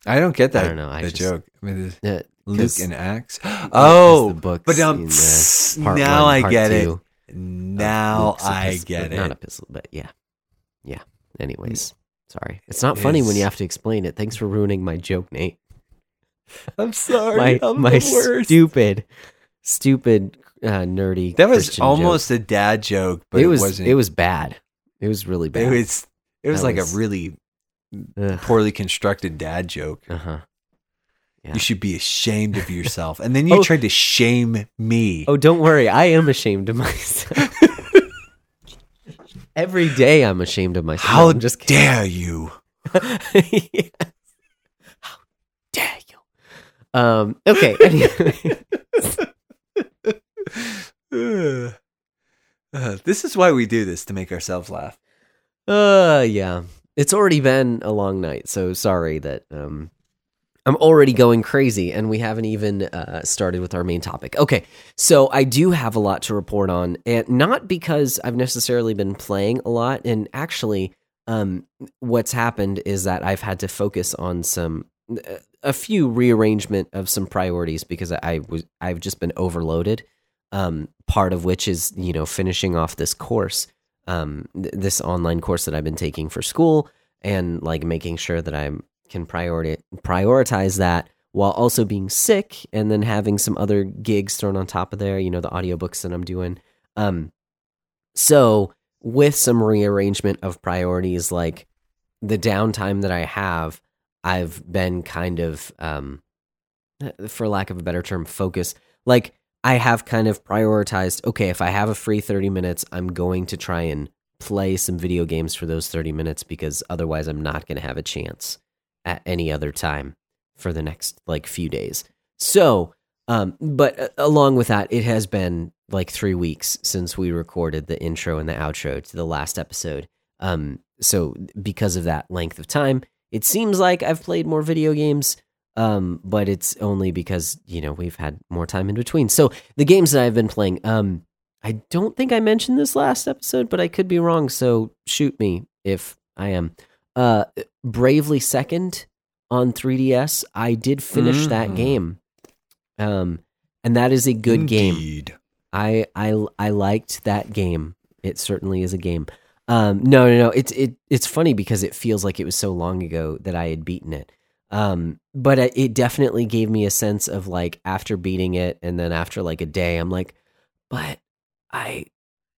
I don't get that. I don't know, I the just- joke. I mean, uh, Luke and Acts. Oh, the books but um, uh, part now one, I get two it. Now I epistle- get Not it. epistle, but yeah, yeah. Anyways, sorry. It's not funny when you have to explain it. Thanks for ruining my joke, Nate. I'm sorry. my I'm my the worst. stupid, stupid, uh, nerdy. that was Christian joke. almost a dad joke, but it it, was wasn't. it was bad. It was really bad. It was. It was That like was- a really Ugh, poorly constructed dad joke. uh-huh. Yeah. You should be ashamed of yourself. And then you Oh. tried to shame me. Oh, don't worry. I am ashamed of myself. <laughs> Every day I'm ashamed of myself. How I'm just kidding. dare you? Yes. <laughs> How dare you? Um. Okay. <laughs> <laughs> Uh, this is why we do this to make ourselves laugh. Uh. Yeah. It's already been a long night, so sorry that um. I'm already going crazy, and we haven't even uh, started with our main topic. Okay, so I do have a lot to report on, and not because I've necessarily been playing a lot. And actually, um, what's happened is that I've had to focus on some a few rearrangement of some priorities because I was I've just been overloaded. Um, part of which is you know finishing off this course, um, th- this online course that I've been taking for school, and like making sure that I can priority prioritize that while also being sick, and then having some other gigs thrown on top of there. You know the audiobooks that I'm doing. Um, so with some rearrangement of priorities, like the downtime that I have, I've been kind of, um, for lack of a better term, focus. Like I have kind of prioritized. Okay, if I have a free thirty minutes, I'm going to try and play some video games for those thirty minutes because otherwise, I'm not going to have a chance at any other time for the next like few days. So, um, but uh, along with that, it has been like three weeks since we recorded the intro and the outro to the last episode. Um, so because of that length of time, it seems like I've played more video games. Um, but it's only because you know we've had more time in between. So the games that I've been playing, um, I don't think I mentioned this last episode, but I could be wrong. So shoot me if I am. Uh, Bravely Second on 3DS. I did finish that Mm. game. Um, and that is a good game. I I I liked that game. It certainly is a game. Um, no, no, no. It's it it's funny because it feels like it was so long ago that I had beaten it. Um, but it definitely gave me a sense of like after beating it, and then after like a day, I'm like, but I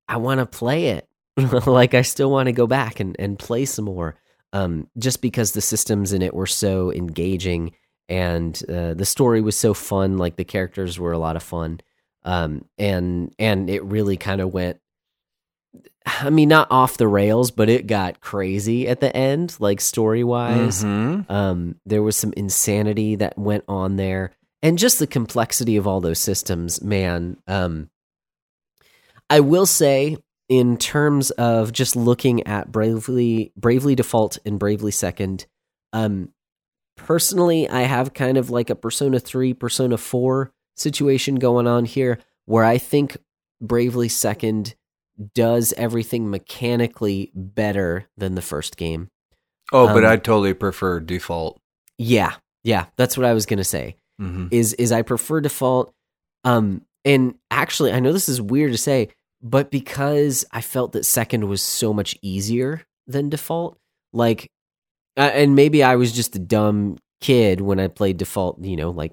I want to play it. <laughs> like I still want to go back and and play some more. Um, just because the systems in it were so engaging and uh, the story was so fun. Like the characters were a lot of fun um, and and it really kind of went. I mean, not off the rails, but it got crazy at the end, like story wise. Mhm. Um, there was some insanity that went on there, and just the complexity of all those systems, man. Um, I will say, in terms of just looking at bravely, bravely default and bravely second, um, personally, I have kind of like a Persona three, Persona four situation going on here, where I think bravely second does everything mechanically better than the first game. Oh, but Um, I totally prefer default. Yeah, yeah, that's what I was gonna say. hmm Is is I prefer default. Um, and actually, I know this is weird to say, but because I felt that second was so much easier than default, like, and maybe I was just a dumb kid when I played default, you know, like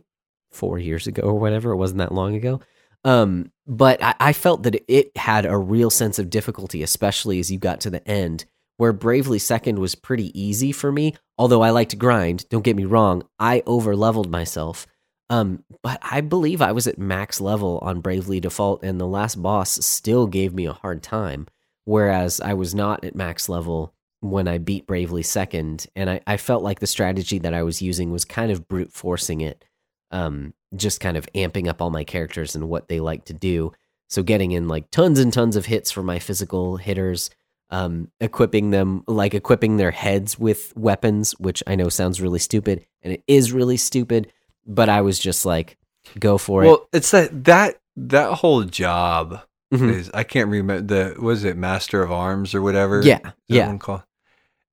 four years ago or whatever. It wasn't that long ago. Um, but I, I felt that it had a real sense of difficulty, especially as you got to the end, where Bravely Second was pretty easy for me. Although I like to grind, don't get me wrong, I over leveled myself. Um, but I believe I was at max level on Bravely Default, and the last boss still gave me a hard time. Whereas I was not at max level when I beat Bravely Second, and I, I felt like the strategy that I was using was kind of brute forcing it, um, just kind of amping up all my characters and what they like to do. So getting in like tons and tons of hits for my physical hitters, um, equipping them like equipping their heads with weapons, which I know sounds really stupid, and it is really stupid. But I was just like, go for it. Well, it's that that that whole job. Mhm. is I can't remember the was it Master of Arms or whatever. Yeah, yeah.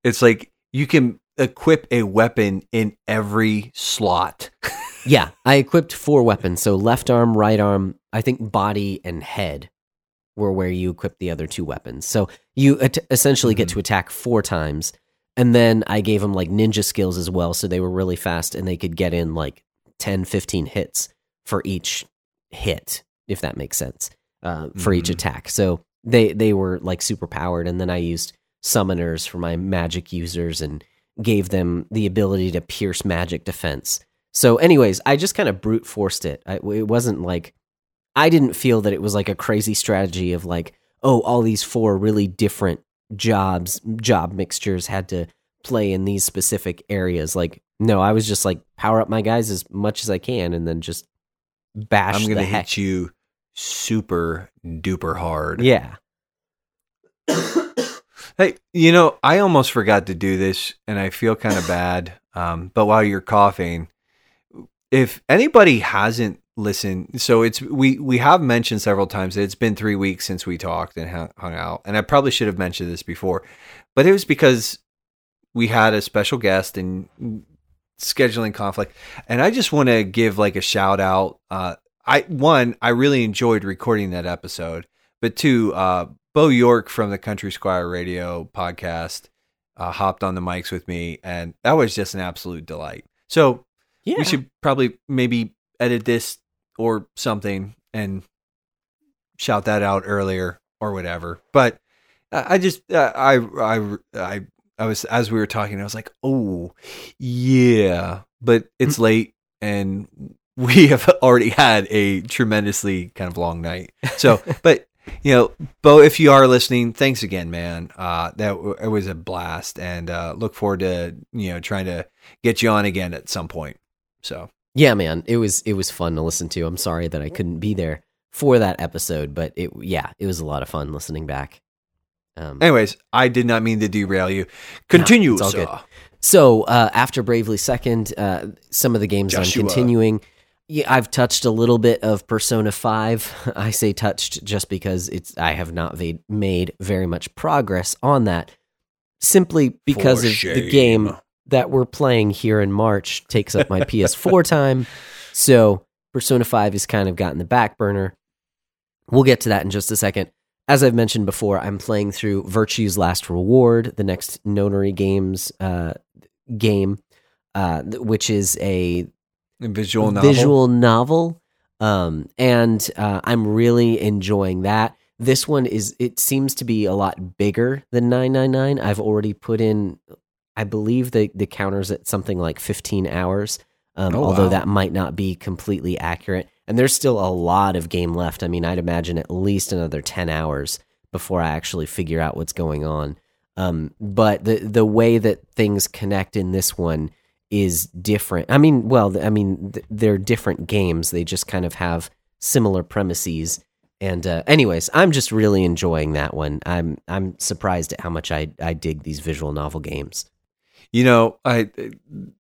It's like you can equip a weapon in every slot. <laughs> Yeah, I equipped four weapons. So left arm, right arm, I think body and head were where you equip the other two weapons. So you at- essentially get Mhm. to attack four times. And then I gave them like ninja skills as well. So they were really fast and they could get in like 10, 15 hits for each hit, if that makes sense, uh, for each Mhm. attack. So they, they were like super powered. And then I used summoners for my magic users and gave them the ability to pierce magic defense. So, anyways, I just kind of brute forced it. I, it wasn't like I didn't feel that it was like a crazy strategy of like, oh, all these four really different jobs, job mixtures had to play in these specific areas. Like, no, I was just like power up my guys as much as I can, and then just bash I'm gonna hit you super duper hard. Yeah, <coughs> Hey, you know, I almost forgot to do this, and I feel kind of bad. Um, but while you're coughing, if anybody hasn't listened, so it's we we have mentioned several times that it's been three weeks since we talked and hung out, and I probably should have mentioned this before, but it was because we had a special guest and scheduling conflict, and I just want to give like a shout out. Uh, I one, I really enjoyed recording that episode, but two, uh, Bo York from the Country Squire Radio podcast uh, hopped on the mics with me, and that was just an absolute delight. So yeah. we should probably maybe edit this or something and shout that out earlier or whatever. But I I just uh, I I I I was as we were talking, I was like, oh yeah, but it's late and <laughs> we have already had a tremendously kind of long night. So, <laughs> but you know, Bo, if you are listening, thanks again, man. Uh, that w- it was a blast, and uh, look forward to you know trying to get you on again at some point. So, Yeah, man, it was it was fun to listen to. I'm sorry that I couldn't be there for that episode, but it yeah, it was a lot of fun listening back. Um, anyways, I did not mean to derail you. Continue, it's all sir. good. So uh, after Bravely Second, uh, some of the games Joshua. I'm continuing. Yeah, I've touched a little bit of Persona Five. <laughs> I say touched just because it's I have not va- made very much progress on that. simply because For of the game that we're playing here in March takes up my <laughs> PS4 time. So Persona 5 has kind of gotten the back burner. We'll get to that in just a second. As I've mentioned before, I'm playing through Virtue's Last Reward, the next Nonary Games uh, game, uh, which is a visual novel. visual novel. Um, and uh, I'm really enjoying that. This one is, it seems to be a lot bigger than 999. I've already put in, I believe the, the counters at something like 15 hours, um, Oh, although wow. that might not be completely accurate. And there's still a lot of game left. I mean, I'd imagine at least another 10 hours before I actually figure out what's going on. Um, but the the way that things connect in this one is different. I mean, well, I mean, th- they're different games. They just kind of have similar premises. And uh, anyways, I'm just really enjoying that one. I'm I'm surprised at how much I I dig these visual novel games. You know, I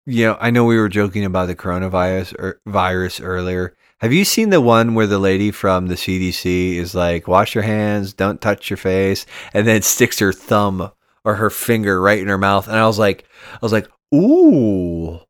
you know, I know we were joking about the coronavirus or virus earlier. Have you seen the one where the lady from the CDC is like, "Wash your hands, don't touch your face," and then sticks her thumb or her finger right in her mouth? And I was like, I was like, "Ooh."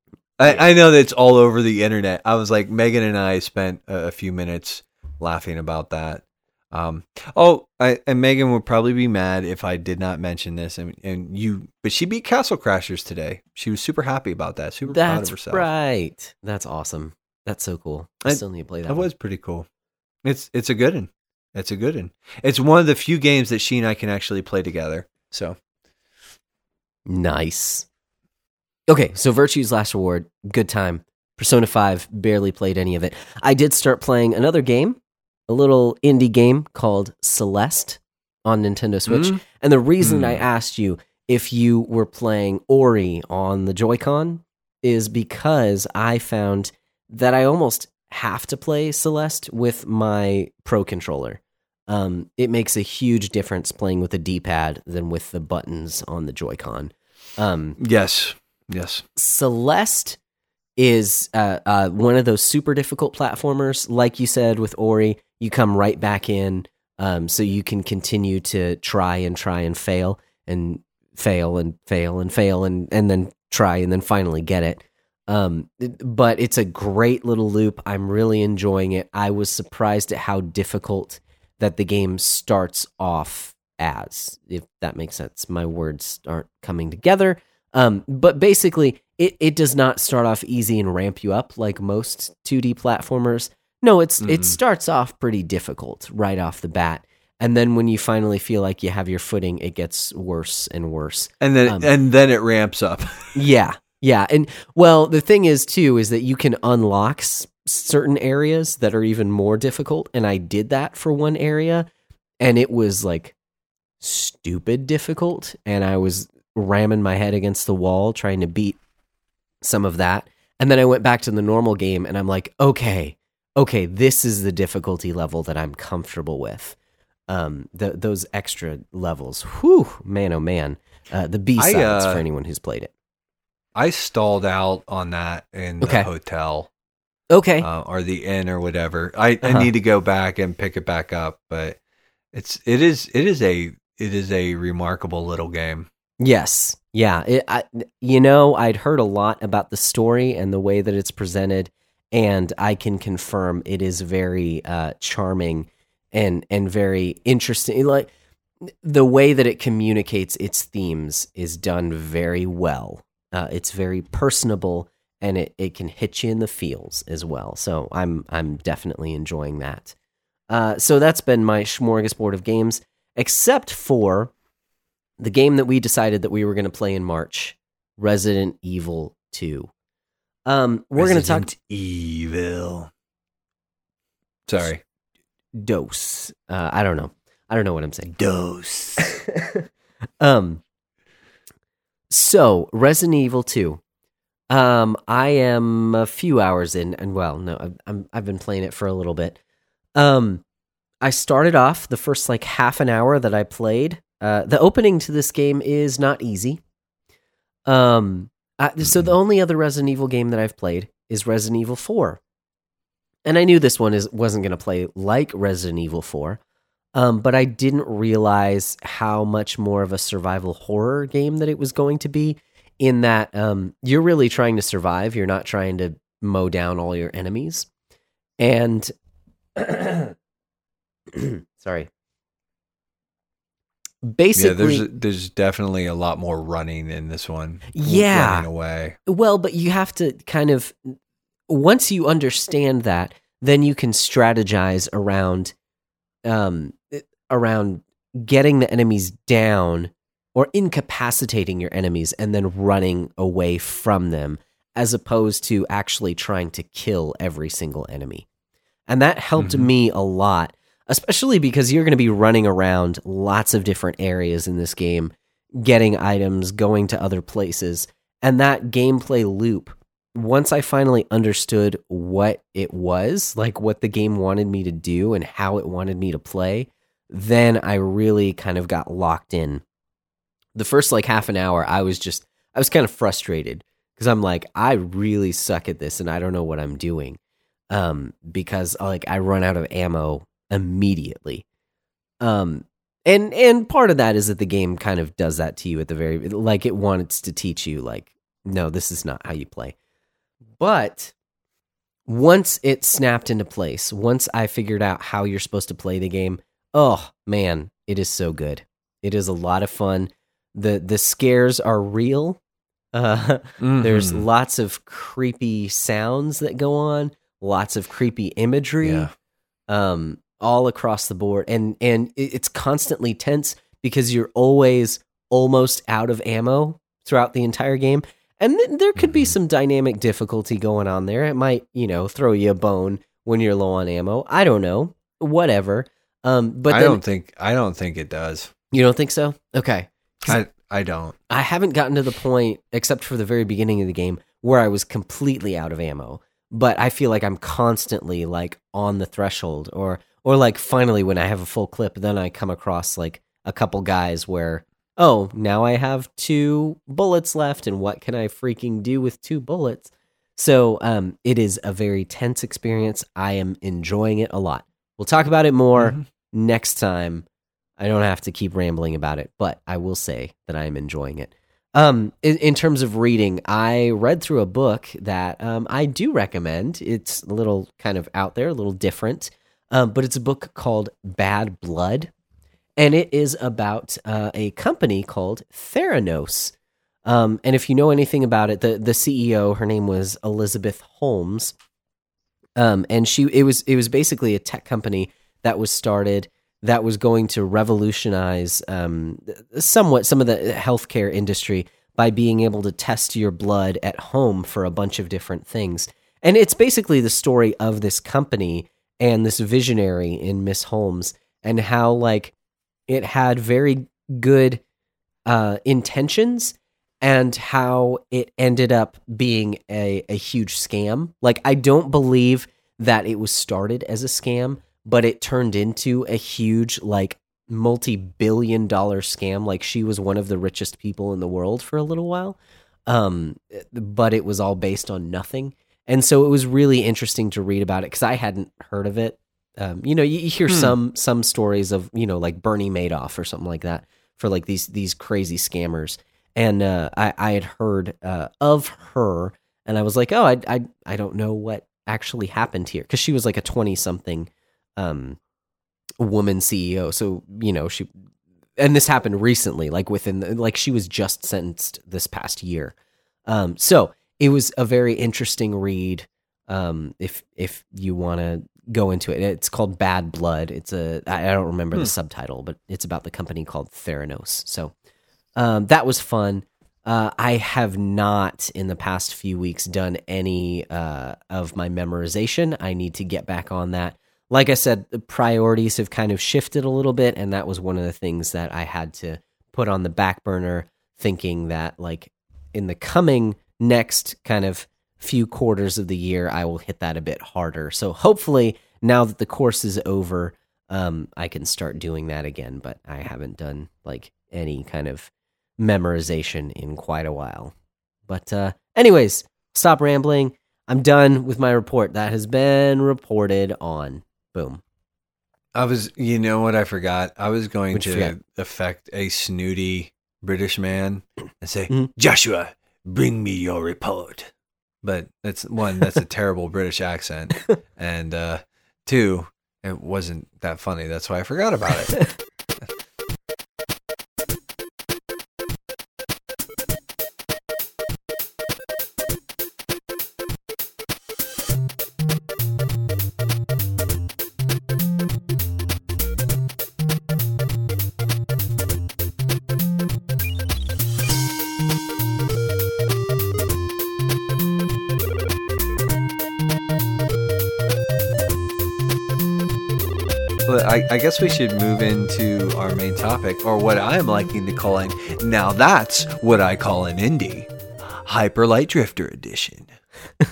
I, I know that it's all over the internet. I was like, Megan and I spent a, a few minutes laughing about that. Um, oh, I, and Megan would probably be mad if I did not mention this. And, and you, but she beat Castle Crashers today. She was super happy about that. Super proud of That's herself. right. That's awesome. That's so cool. I I- still need to play that. That one. was pretty cool. It's it's a good one. It's a good one. It's one of the few games that she and I can actually play together. So Nice. Okay, so Virtue's Last Reward, good time. Persona 5, barely played any of it. I did start playing another game, a little indie game called Celeste on Nintendo Switch. Mm. And the reason Hmm. I asked you if you were playing Ori on the Joy-Con is because I found that I almost have to play Celeste with my Pro controller. Um, it makes a huge difference playing with a D-pad than with the buttons on the Joy-Con. Um, yes, yes. Celeste is uh, uh, one of those super difficult platformers. Like you said with Ori, you come right back in, um, so you can continue to try and try and fail and fail and fail and fail and and then try and then finally get it. Um, but it's a great little loop. I'm really enjoying it. I was surprised at how difficult that the game starts off as, if that makes sense. My words aren't coming together. Um, but basically, it, it does not start off easy and ramp you up like most 2D platformers. No, it's it Mm-mm. starts off pretty difficult right off the bat. And then when you finally feel like you have your footing, it gets worse and worse. And then Um, and then it ramps up. <laughs> Yeah. Yeah. And well, the thing is, too, is that you can unlock s- certain areas that are even more difficult. And I did that for one area, and it was like stupid difficult. And I was ramming my head against the wall trying to beat some of that. And then I went back to the normal game, and I'm like, okay, okay, this is the difficulty level that I'm comfortable with. Um, the, those extra levels, whew, man, oh man, uh, the B sides uh, for anyone who's played it. I stalled out on that in the Okay. hotel Okay. uh, or the inn or whatever. I, Uh-huh. I need to go back and pick it back up, but it's it is it is a it is a remarkable little game. yes. Yeah. It, I, you know, I'd heard a lot about the story and the way that it's presented, and I can confirm it is very uh, charming and and very interesting. Like the way that it communicates its themes is done very well. Uh, it's very personable and it, it can hit you in the feels as well. So I'm I'm definitely enjoying that. Uh, so that's been my smorgasbord of games, except for the game that we decided that we were going to play in March, Resident Evil Two. Um, we're going to talk Resident Evil. Sorry. dose. Uh, I don't know. I don't know what I'm saying. Dose. <laughs> um so resident evil 2 um i am a few hours in and well no I've, I'm, I've been playing it for a little bit. Um i started off the first like half an hour that i played uh the opening to this game is not easy. Um I, so the only other resident evil game that i've played is resident evil 4 and i knew this one is wasn't going to play like resident evil 4 Um, but I didn't realize how much more of a survival horror game that it was going to be. In that um, you're really trying to survive, you're not trying to mow down all your enemies. And <clears throat> sorry, basically, yeah, there's there's definitely a lot more running in this one. Yeah. running away. Well, but you have to kind of once you understand that, then you can strategize around um around getting the enemies down or incapacitating your enemies and then running away from them as opposed to actually trying to kill every single enemy. And that helped Mhm. me a lot, especially because you're going to be running around lots of different areas in this game, getting items, going to other places. And that gameplay loop, once I finally understood what it was, like what the game wanted me to do and how it wanted me to play, then I really kind of got locked in. The first like half an hour, I was just, I was kind of frustrated because I'm like, I really suck at this and I don't know what I'm doing. Um, because like I run out of ammo immediately. Um, and and part of that is that the game kind of does that to you at the very like it wants to teach you like no this is not how you play but once it snapped into place once i figured out how you're supposed to play the game oh man it is so good it is a lot of fun the the scares are real uh <laughs> there's Mhm. lots of creepy sounds that go on lots of creepy imagery yeah. um, all across the board, and and it's constantly tense because you're always almost out of ammo throughout the entire game, and th- there could be Mhm. some dynamic difficulty going on there. It might, you know, throw you a bone when you're low on ammo. I don't know, whatever. Um, but I then, don't think I don't think it does. you don't think so? Okay, I I don't. I haven't gotten to the point, except for the very beginning of the game, where I was completely out of ammo. But I feel like I'm constantly like on the threshold, or or like finally when I have a full clip, then I come across like a couple guys where oh now I have two bullets left, and what can I freaking do with two bullets? So um, it is a very tense experience. I am enjoying it a lot. We'll talk about it more Mhm. next time. I don't have to keep rambling about it, but I will say that I am enjoying it. Um, in, in terms of reading, I read through a book that um, I do recommend. It's a little kind of out there, a little different, um, but it's a book called Bad Blood, and it is about uh, a company called Theranos. Um, and if you know anything about it, the the CEO, her name was Elizabeth Holmes, um, and she it was it was basically a tech company that was started that was going to revolutionize um, somewhat some of the healthcare industry by being able to test your blood at home for a bunch of different things. And it's basically the story of this company and this visionary in Miss Holmes and how like it had very good uh, intentions and how it ended up being a, a huge scam. Like I don't believe that it was started as a scam, but it turned into a huge like multi-billion dollar scam like she was one of the richest people in the world for a little while um but it was all based on nothing and so it was really interesting to read about it because i hadn't heard of it um you know you, you hear Hmm. some some stories of you know like bernie madoff or something like that for like these these crazy scammers and uh i i had heard uh of her and i was like oh i i, I don't know what actually happened here because she was like a 20 something um woman CEO. So, you know, she and this happened recently, like within the, like she was just sentenced this past year. Um so it was a very interesting read um if if you want to go into it. It's called Bad Blood. It's a I I don't remember Hmm. the subtitle, but it's about the company called Theranos. So um that was fun. Uh, I have not in the past few weeks done any uh, of my memorization. I need to get back on that like I said, the priorities have kind of shifted a little bit, and that was one of the things that I had to put on the back burner, thinking that like in the coming next kind of few quarters of the year, I will hit that a bit harder. So hopefully, now that the course is over, um, I can start doing that again. But I haven't done like any kind of memorization in quite a while. But uh, anyways, stop rambling. I'm done with my report. That has been reported on. Boom. I was, you know what I forgot? I was going What'd to affect a snooty British man and say, Mhm. Joshua, bring me your report. But that's one, that's a <laughs> terrible British accent. <laughs> And uh, two, it wasn't that funny. That's why I forgot about it. <laughs> I, I guess we should move into our main topic, or what I'm liking to calling. Now that's what I call an indie, Hyper Light Drifter Edition. <laughs>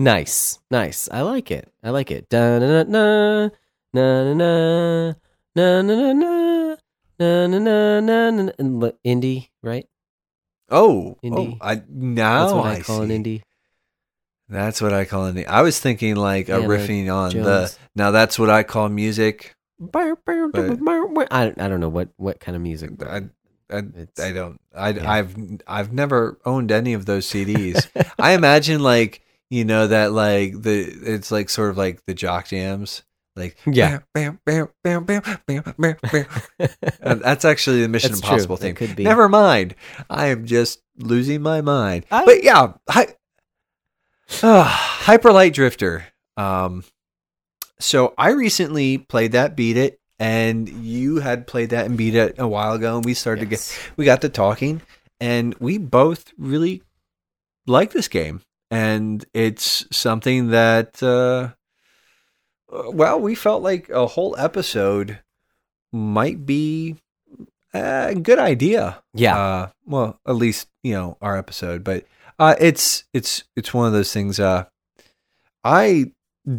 Nice, nice. I like it. I like it. Da na na na na na na na na na na na na na Indie, right? Oh, oh Indie. oh I now I, I call an indie. That's what I call an. I was thinking like a Indiana riffing on the. Now that's what I call music. I don't, I don't know what what kind of music. I, I, I don't. I, yeah. I've I've never owned any of those CDs. <laughs> I imagine like you know that like the it's like sort of like the jock jams. Like Yeah. bam, bam, bam, bam, bam, bam, bam. <laughs> Uh, that's actually the Mission That's. Impossible That thing. could be. Never mind. I am just losing my mind. I- but yeah, hi, uh, Hyper Light Drifter. Um, so I recently played that, beat it, and you had played that and beat it a while ago, and we started to get we got to talking, and we both really like this game, and it's something that, uh, uh, well, we felt like a whole episode might be a good idea. Yeah. Uh, well, at least you know our episode, but uh, it's it's it's one of those things. Uh, I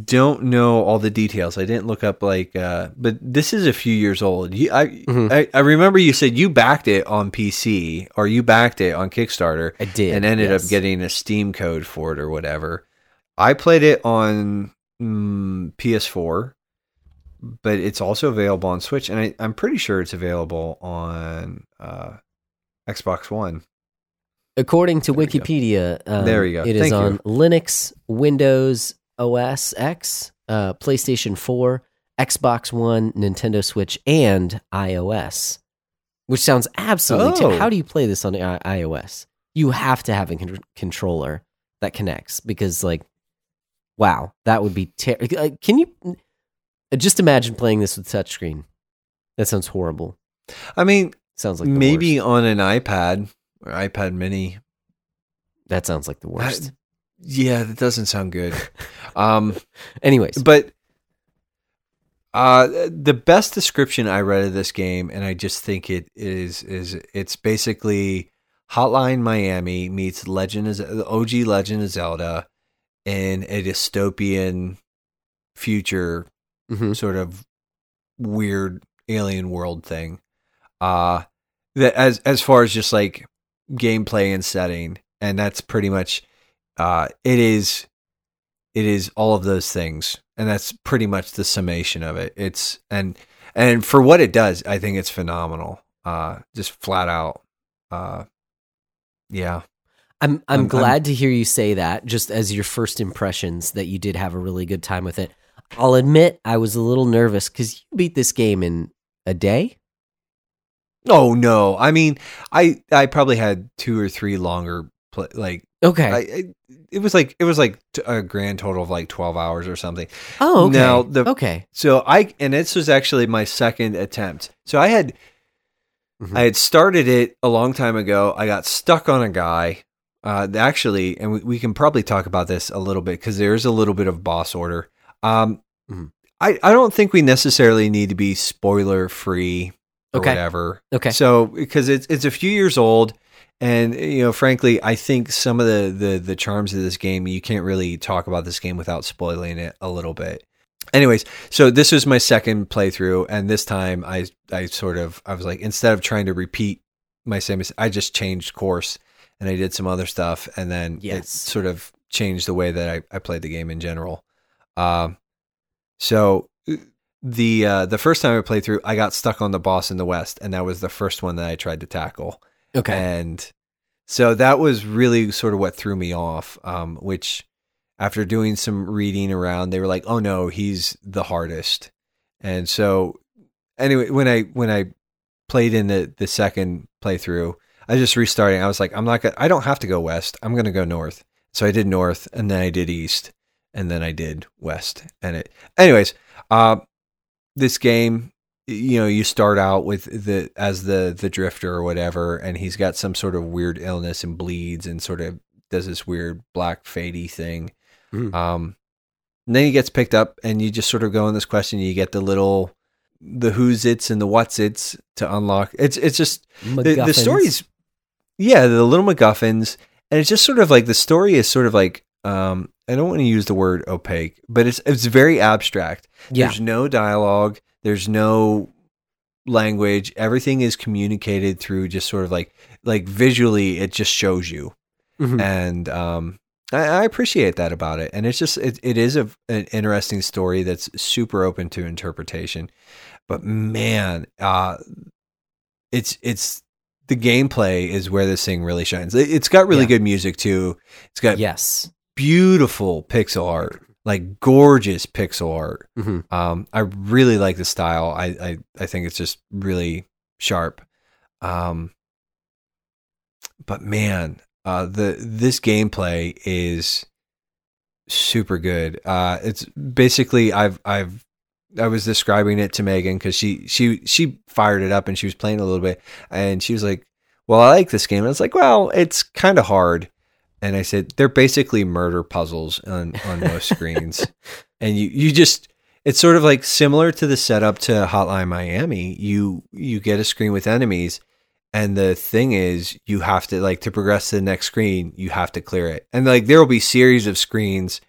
don't know all the details. I didn't look up like, uh, but this is a few years old. You, I, Mhm. I I remember you said you backed it on PC or you backed it on Kickstarter I did. and ended yes. up getting a Steam code for it or whatever. I played it on mm, PS4, but it's also available on Switch, and I, I'm pretty sure it's available on uh, Xbox One. According to There. Wikipedia, um, There we go. It is Thank on you. Linux, Windows OS X, uh, PlayStation 4, Xbox One, Nintendo Switch, and iOS. Which sounds absolutely. Oh. How do you play this on I- iOS? You have to have a con- controller that connects because, like, wow, that would be. terrible. uh, can you uh, just imagine playing this with touchscreen? That sounds horrible. I mean, Sounds like maybe worst. on an iPad or iPad Mini. that sounds like the worst. Yeah, that doesn't sound good. <laughs> um, Anyways, but uh, the best description I read of this game, and I just think it is is it's basically Hotline Miami meets Legend of the OG Legend of Zelda in a dystopian future Mhm. sort of weird alien world thing. Uh that as as far as just like gameplay and setting, and that's pretty much uh it is it is all of those things. And that's pretty much the summation of it. It's and and for what it does, I think it's phenomenal. Uh just flat out. Uh yeah. I'm I'm I'm- glad to hear you say that. Just as your first impressions, that you did have a really good time with it. I'll admit I was a little nervous because you beat this game in a day. Oh no. I mean, I I probably had two or three longer play, like Okay. I, I it was like it was like t- a grand total of like 12 hours or something. oh, okay. now the- okay. So I and this was actually my second attempt. So I had Mhm. I had started it a long time ago. I got stuck on a guy. Uh, actually, and we, we can probably talk about this a little bit because there is a little bit of boss order. Um, Mhm. I I don't think we necessarily need to be spoiler free or Okay. whatever. Okay. So because it's it's a few years old, and you know, frankly, I think some of the the the charms of this game you can't really talk about this game without spoiling it a little bit. Anyways, so this was my second playthrough, and this time I I sort of I was like instead of trying to repeat my same, I just changed course and I did some other stuff, and then it sort of changed the way that I, I played the game in general. Um, so the uh, the first time I played through, I got stuck on the boss in the west, and that was the first one that I tried to tackle. Okay. And so that was really sort of what threw me off. Um, which, after doing some reading around, they were like, "Oh no, he's the hardest." And so, anyway, when I when I played in the the second playthrough, I just restarting. I was like, "I'm not gonna. I don't have to go west. I'm gonna go north." So I did north, and then I did east, and then I did west. And it, anyways, uh, this game you know you start out with the as the the drifter or whatever and he's got some sort of weird illness and bleeds and sort of does this weird black fadey thing. Mm. um and then he gets picked up and you just sort of go on this question you get the little the who's its and the what's its to unlock. It's it's just the, the story's yeah the little macguffins and it's just sort of like the story is sort of like um i don't want to use the word opaque but it's it's very abstract Yeah. there's no dialogue there's no language everything is communicated through just sort of like like visually it just shows you Mhm. and um I, I appreciate that about it and it's just it, it is a, an interesting story that's super open to interpretation but man uh it's it's the gameplay is where this thing really shines It- it's got really Yeah. good music too it's got Yes. Beautiful pixel art like gorgeous pixel art Mhm. um, I really like the style. I, I, I think it's just really sharp. Um, but man, uh, the this gameplay is super good. Uh, it's basically I've I've I was describing it to Megan because she she she fired it up and she was playing a little bit and she was like, "Well, I like this game." And I was like, "Well, it's kind of hard." And I said, "They're basically murder puzzles on on most <laughs> screens." and you you just it's sort of like similar to the setup to Hotline Miami. You you get a screen with enemies, and the thing is, you have to like to progress to the next screen. You have to clear it, and like there will be series of screens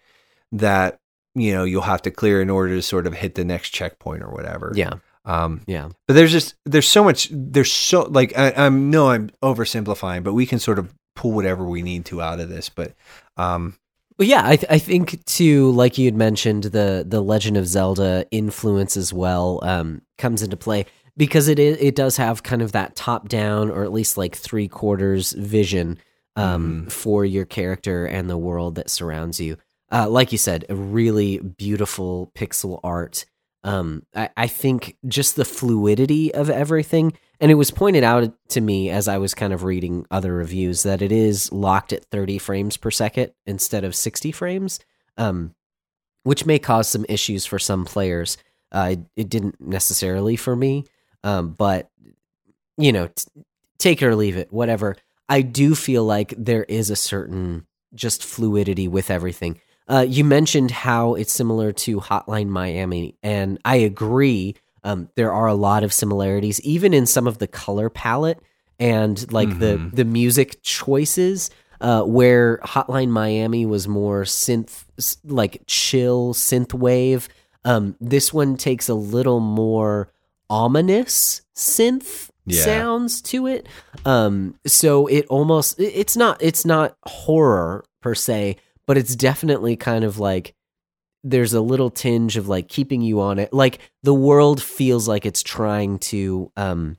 that you know you'll have to clear in order to sort of hit the next checkpoint or whatever. Yeah. Um, Yeah. but there's just there's so much there's so like I, I'm no I'm oversimplifying, but we can sort of pull whatever we need to out of this. But um, Well, yeah, I, th- I think too, like you had mentioned, the the Legend of Zelda influence as well um, comes into play because it it does have kind of that top down or at least like three quarters vision um, for your character and the world that surrounds you. Uh, like you said, a really beautiful pixel art. Um, I, I think just the fluidity of everything, and it was pointed out to me as I was kind of reading other reviews that it is locked at 30 frames per second instead of 60 frames, um, which may cause some issues for some players. Uh, it, it didn't necessarily for me, um, but you know, take it or leave it, whatever. I do feel like there is a certain just fluidity with everything. Uh, you mentioned how it's similar to Hotline Miami, and I agree. Um, there are a lot of similarities, even in some of the color palette and like the Mhm. the music choices. Uh, where Hotline Miami was more synth, like chill synth wave. Um, this one takes a little more ominous synth Yeah. sounds to it. Um, so it almost it's not it's not horror per se, but it's definitely kind of like there's a little tinge of like keeping you on it. Like the world feels like it's trying to um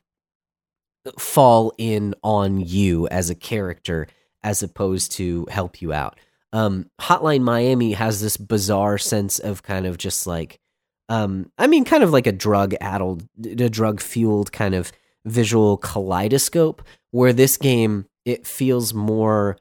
fall in on you as a character as opposed to help you out. Um Hotline Miami has this bizarre sense of kind of just like um I mean kind of like a drug addled a drug fueled kind of visual kaleidoscope where this game it feels more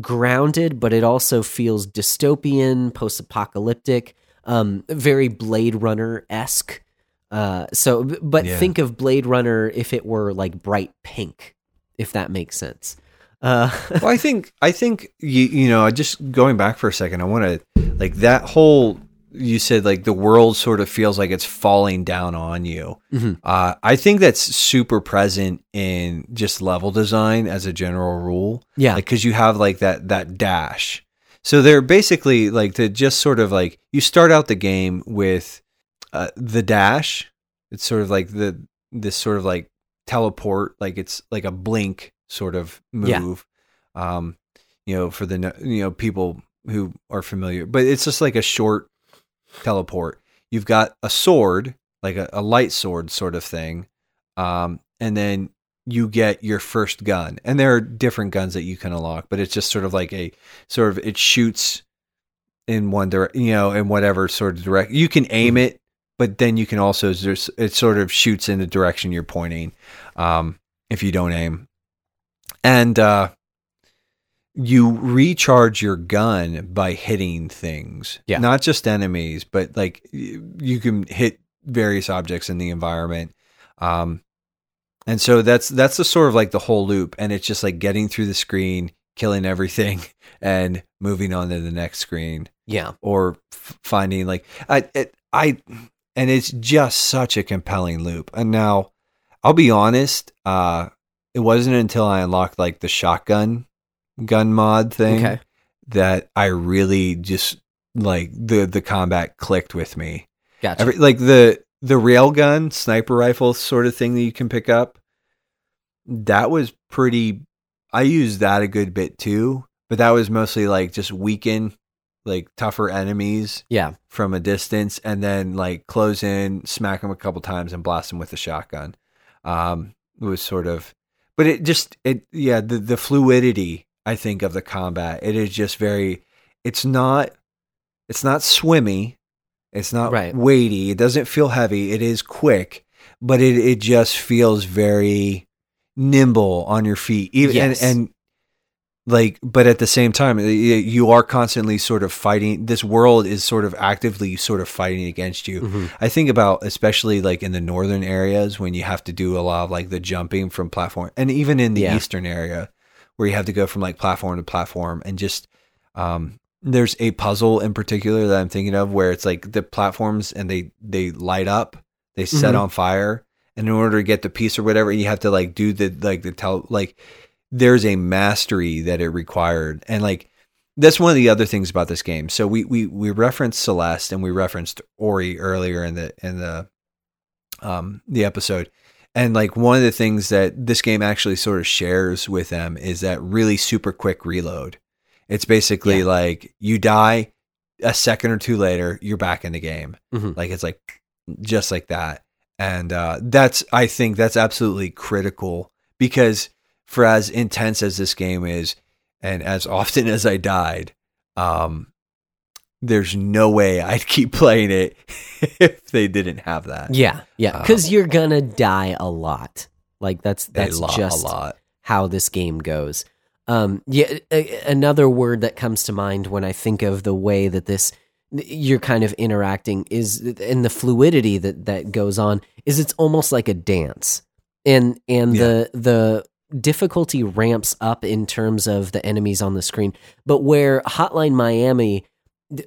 grounded but it also feels dystopian post-apocalyptic um very blade runner-esque uh so but Yeah. think of blade runner if it were like bright pink if that makes sense uh <laughs> well, I think I think you you know just going back for a second, I want to like that whole you said like the world sort of feels like it's falling down on you. Mhm. Uh, I think that's super present in just level design as a general rule. yeah like because you have like that that dash so they're basically like to just sort of like you start out the game with uh, the dash it's sort of like the this sort of like teleport like it's like a blink sort of Yeah. move um you know for the you know people who are familiar but it's just like a short teleport you've got a sword, like a, a light sword sort of thing, um, and then you get your first gun. And there are different guns that you can unlock, but it's just sort of like a sort of it shoots in one direction, you know, in whatever sort of direction. You can aim it, but then you can also it sort of shoots in the direction you're pointing. Um, if you don't aim, and uh, you recharge your gun by hitting things. Yeah. Not just enemies, but like you can hit various objects in the environment. Um, and so that's that's the sort of like the whole loop, and it's just like getting through the screen, killing everything, <laughs> and moving on to the next screen, Yeah. or f- finding like I it, I, and it's just such a compelling loop. And now, I'll be honest, uh, it wasn't until I unlocked like the shotgun gun mod thing Okay. that I really just like the the combat clicked with me. Gotcha. Every, like the the railgun sniper rifle sort of thing that you can pick up. That was pretty. I used that a good bit too, but that was mostly like just weaken like tougher enemies yeah. from a distance, and then like close in, smack them a couple times, and blast them with a shotgun. Um, it was sort of, but it just it yeah the the fluidity I think of the combat. It is just very. It's not. It's not swimmy. It's not Right. weighty. It doesn't feel heavy. It is quick, but it it just feels very nimble on your feet. Even Yes. and, and like, but at the same time, you are constantly sort of fighting. This world is sort of actively sort of fighting against you. Mhm. I think about especially like in the northern areas when you have to do a lot of like the jumping from platform, and even in the Yeah. eastern area where you have to go from like platform to platform, and just um, there's a puzzle in particular that I'm thinking of where it's like the platforms and they they light up, they set Mhm. on fire, and in order to get the piece or whatever, you have to like do the like the tell like there's a mastery that it required, and like that's one of the other things about this game. So we we we referenced Celeste and we referenced Ori earlier in the in the um the episode. And like one of the things that this game actually sort of shares with them is that really super quick reload. It's basically Yeah. like you die a second or two later, you're back in the game. Mhm. Like it's like just like that. And uh that's I think that's absolutely critical because for as intense as this game is and as <laughs> often as I died, um there's no way I'd <laughs> keep playing it <laughs> if they didn't have that. Yeah. Yeah. Um, Because you're gonna die a lot. Like that's that's lot, just a lot. how this game goes. Um, yeah, a- another word that comes to mind when I think of the way that this you're kind of interacting is and the fluidity that that goes on is it's almost like a dance, and and Yeah. the the difficulty ramps up in terms of the enemies on the screen, but where Hotline Miami,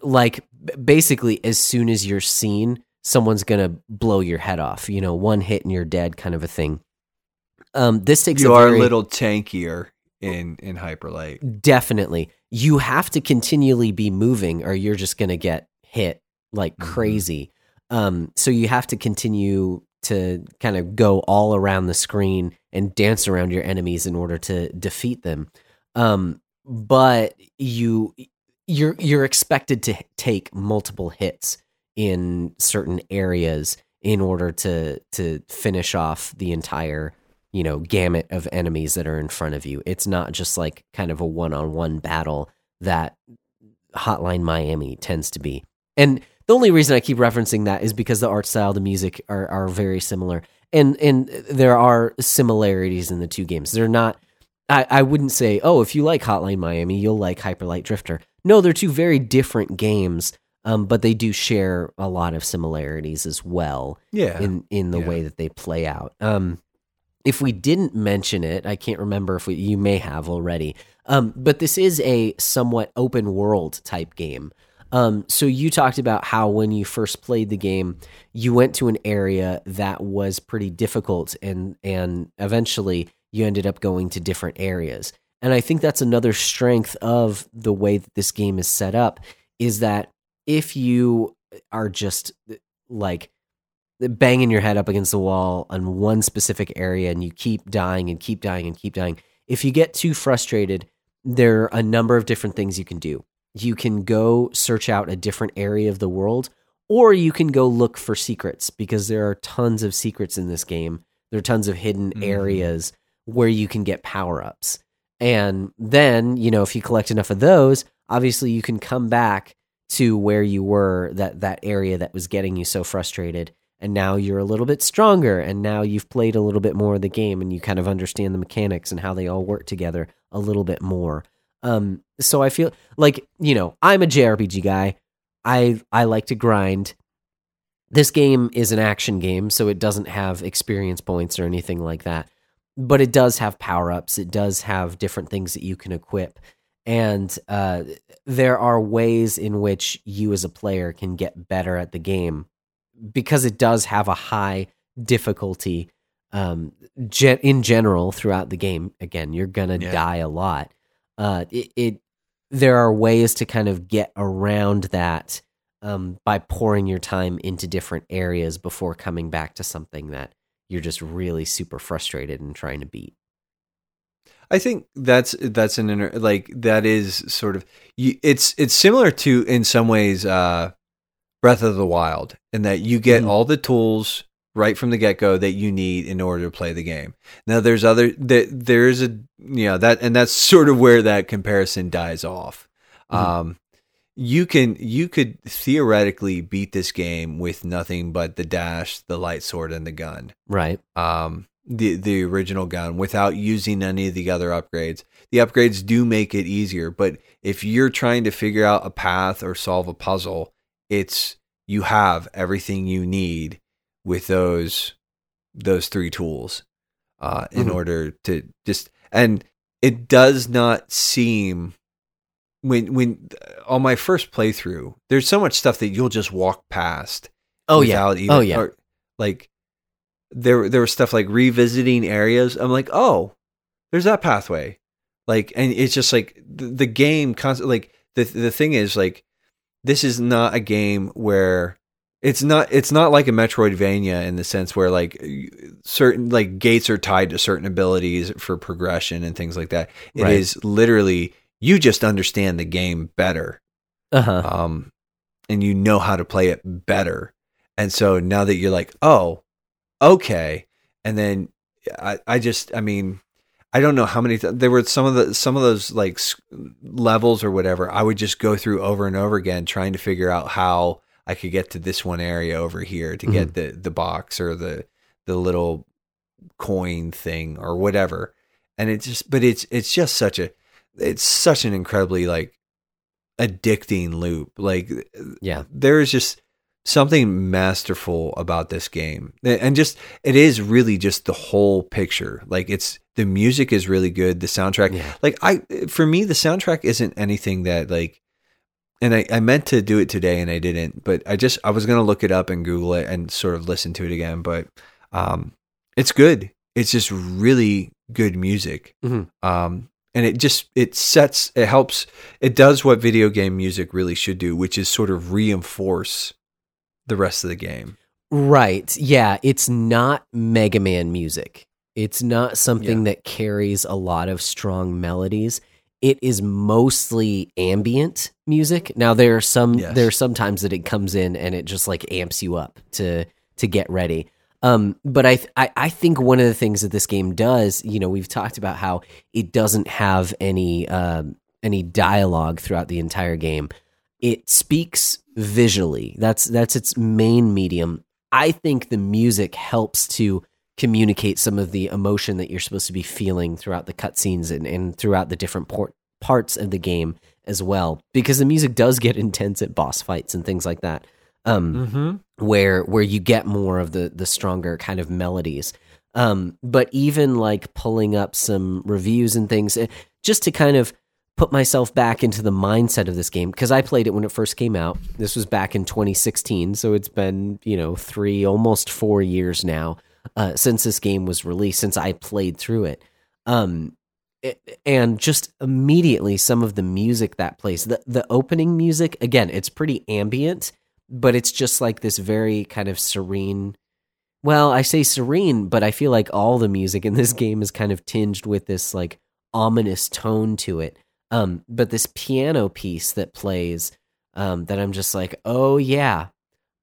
like basically as soon as you're seen, someone's gonna blow your head off. You know, one hit and you're dead, kind of a thing. Um, this takes You a are very, a little tankier in in Hyper Light. Definitely. You have to continually be moving or you're just going to get hit like Mhm. crazy. Um, so you have to continue to kind of go all around the screen and dance around your enemies in order to defeat them. Um, but you you're you're expected to take multiple hits in certain areas in order to to finish off the entire you know gamut of enemies that are in front of you. It's not just like kind of a one-on-one battle that Hotline Miami tends to be. And the only reason I keep referencing that is because the art style, the music are are very similar. And and there are similarities in the two games. They're not I, I wouldn't say, oh, if you like Hotline Miami, you'll like Hyper Light Drifter. No, they're two very different games, um, but they do share a lot of similarities as well Yeah. in in the Yeah. way that they play out. Um, if we didn't mention it, I can't remember if we, you may have already. Um, but this is a somewhat open world type game. Um, so you talked about how when you first played the game, you went to an area that was pretty difficult, and and eventually you ended up going to different areas. And I think that's another strength of the way that this game is set up is that if you are just like banging your head up against the wall on one specific area and you keep dying and keep dying and keep dying, if you get too frustrated, there are a number of different things you can do. You can go search out a different area of the world, or you can go look for secrets because there are tons of secrets in this game. There are tons of hidden Mhm. areas where you can get power ups. And then, you know, if you collect enough of those, obviously you can come back to where you were that that area that was getting you so frustrated. And now you're a little bit stronger and now you've played a little bit more of the game and you kind of understand the mechanics and how they all work together a little bit more. Um so i feel like you know i'm a jrpg guy. I i like to grind. This game is an action game so it doesn't have experience points or anything like that but it does have power ups it does have different things that you can equip and uh, there are ways in which you as a player can get better at the game because it does have a high difficulty um, in general throughout the game. Again, you're gonna Yeah. die a lot. Uh, it, it there are ways to kind of get around that um, by pouring your time into different areas before coming back to something that you're just really super frustrated and trying to beat. I think that's that's an inter- like that is sort of you, it's it's similar to in some ways uh Breath of the Wild in that you get Mhm. all the tools right from the get go that you need in order to play the game. Now there's other that there is a you know that and that's sort of where that comparison dies off. Mhm. Um you can you could theoretically beat this game with nothing but the dash, the light sword and the gun Right. um, the the original gun without using any of the other upgrades. The upgrades do make it easier, but if you're trying to figure out a path or solve a puzzle, it's you have everything you need with those those three tools uh, in Mhm. order to just and it does not seem when when uh, on my first playthrough there's so much stuff that you'll just walk past Oh yeah. Oh, even Oh, yeah. or, like there there was stuff like revisiting areas i'm like oh there's that pathway like and it's just like the, the game const- like the the thing is like this is not a game where it's not it's not like a metroidvania in the sense where like certain like gates are tied to certain abilities for progression and things like that It is Right. literally you just understand the game better Uh huh. um, and you know how to play it better. And so now that you're like, oh, okay, and then I, I just, I mean, I don't know how many. Th- there were some of the some of those like s- levels or whatever. I would just go through over and over again, trying to figure out how I could get to this one area over here to get the the box or the the little coin thing or whatever. And it just, but it's it's just such a, it's such an incredibly like addicting loop. Like Yeah. there is just something masterful about this game and just it is really just the whole picture like it's the music is really good the soundtrack Yeah. like i for me the soundtrack isn't anything that like and I, I meant to do it today and i didn't but i just i was gonna look it up and google it and sort of listen to it again but um it's good it's just really good music Mhm. um and it just it sets it helps it does what video game music really should do which is sort of reinforce the rest of the game Right. Yeah. It's not Mega Man music. It's not something that carries a lot of strong melodies. It is mostly ambient music. Now there are some Yes. there are some times that it comes in and it just like amps you up to to get ready. Um, but I, I I think one of the things that this game does, you know, we've talked about how it doesn't have any um, any dialogue throughout the entire game. It speaks visually. That's that's its main medium. I think the music helps to communicate some of the emotion that you're supposed to be feeling throughout the cutscenes and, and throughout the different por- parts of the game as well. Because the music does get <laughs> intense at boss fights and things like that. Um, mm-hmm. where where you get more of the the stronger kind of melodies. Um, but even like pulling up some reviews and things, eh, just to kind of put myself back into the mindset of this game because I played it when it first came out. This was back in 2016, so it's been you know three, almost four years now uh, since this game was released. Since I played through it, um, it- and just immediately some of the music that plays the the opening music again, it's pretty ambient but it's just like this very kind of serene. Well, I say serene, but I feel like all the music in this game is kind of tinged with this like ominous tone to it. Um, but this piano piece that plays, um, that I'm just like, oh yeah,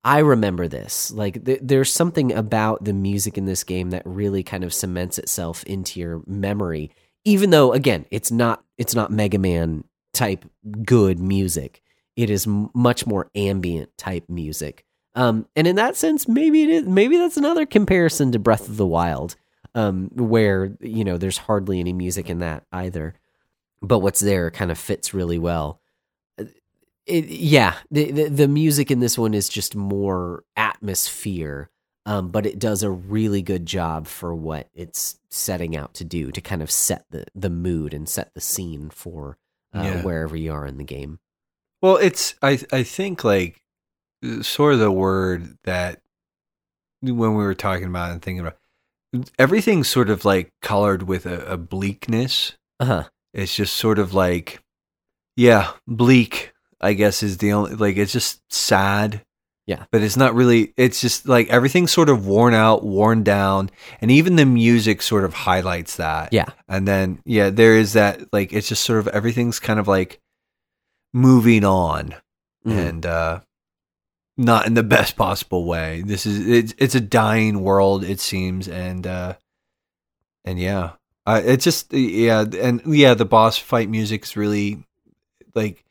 I remember this. Like, th- there's something about the music in this game that really kind of cements itself into your memory. Even though, again, it's not it's not Mega Man type good music. It is much more ambient type music. Um, and in that sense, maybe it is. Maybe that's another comparison to Breath of the Wild, um, where you know there's hardly any music in that either. But what's there kind of fits really well. It, yeah, the, the the music in this one is just more atmosphere, um, but it does a really good job for what it's setting out to do to kind of set the the mood and set the scene for uh, Yeah. wherever you are in the game. Well, it's I I think like sort of the word that when we were talking about and thinking about everything's sort of like colored with a, a bleakness. Uh huh. It's just sort of like yeah, bleak. I guess is the only like it's just sad. Yeah. But it's not really it's just like everything's sort of worn out, worn down, and even the music sort of highlights that. Yeah. And then yeah, there is that like it's just sort of everything's kind of like moving on Mm. and uh not in the best possible way. This is it's it's a dying world it seems and uh and yeah. Uh, it's just yeah and yeah the boss fight music's really like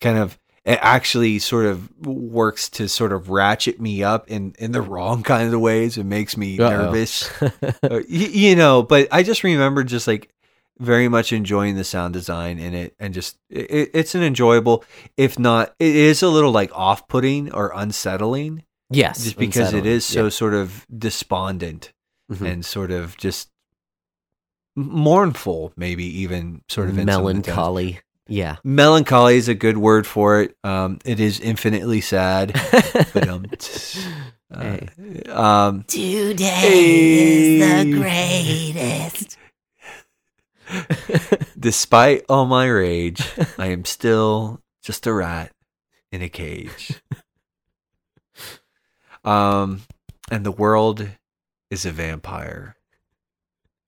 kind of it actually sort of works to sort of ratchet me up in in the wrong kind of ways. It makes me Uh-oh. nervous. <laughs> Uh, y- you know, but I just remember just like very much enjoying the sound design in it and just it, it's an enjoyable if not it is a little like off-putting or unsettling yes, just because it unsettling. is so sort of despondent Yeah. Mhm. and sort of just mournful maybe even sort of in some of the tones. melancholy. Yeah. melancholy is a good word for it um it is infinitely sad but um, <laughs> uh, Hey. um Today is the greatest. Despite all my rage, I am still just a rat in a cage. Um, and the world is a vampire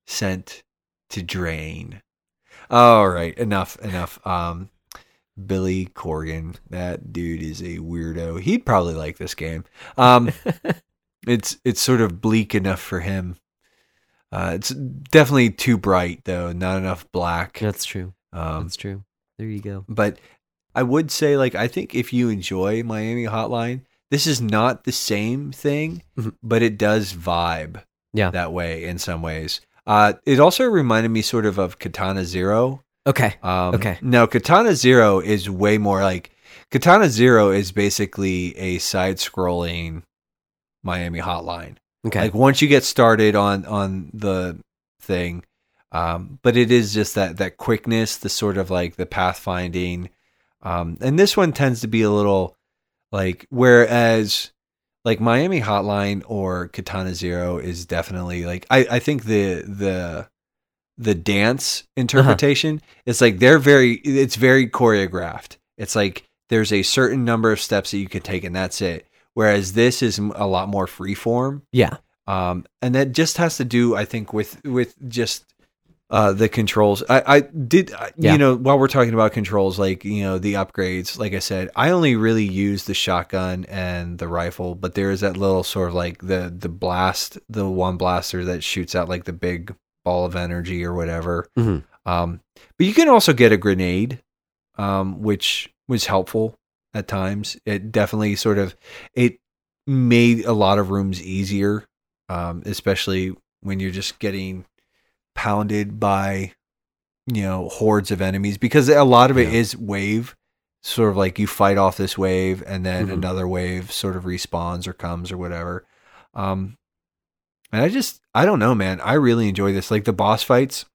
sent to drain. All right, enough, enough. Um, Billy Corgan, that dude is a weirdo. He'd probably like this game. Um, <laughs> it's it's sort of bleak enough for him. Uh, it's definitely too bright though, not enough black. That's true. Um, That's true. There you go. but I would say, like, I think if you enjoy Miami Hotline, this is not the same thing, Mhm. but it does vibe Yeah. that way in some ways. Uh, it also reminded me sort of of Katana Zero. Okay. Um, Okay. No, Katana Zero is way more like Katana Zero is basically a side-scrolling Miami Hotline Okay. like once you get started on on the thing um but it is just that that quickness the sort of like the pathfinding um and this one tends to be a little like whereas like miami hotline or katana zero is definitely like i i think the the the dance interpretation it's like they're very it's very choreographed. It's like there's a certain number of steps that you can take and that's it whereas this is a lot more freeform yeah. um, and that just has to do, I think, with with just uh, the controls. I, I did, I- Yeah. you know, while we're talking about controls, like you know, the upgrades. Like I said, I only really use the shotgun and the rifle, but there is that little sort of like the the blast, the one blaster that shoots out like the big ball of energy or whatever. Mhm. Um, but you can also get a grenade, um, which was helpful at times. It definitely sort of it made a lot of rooms easier, um, especially when you're just getting pounded by you know hordes of enemies because a lot of it Yeah. is wave sort of like you fight off this wave and then Mhm. another wave sort of respawns or comes or whatever um and i just i don't know man i really enjoy this like the boss fights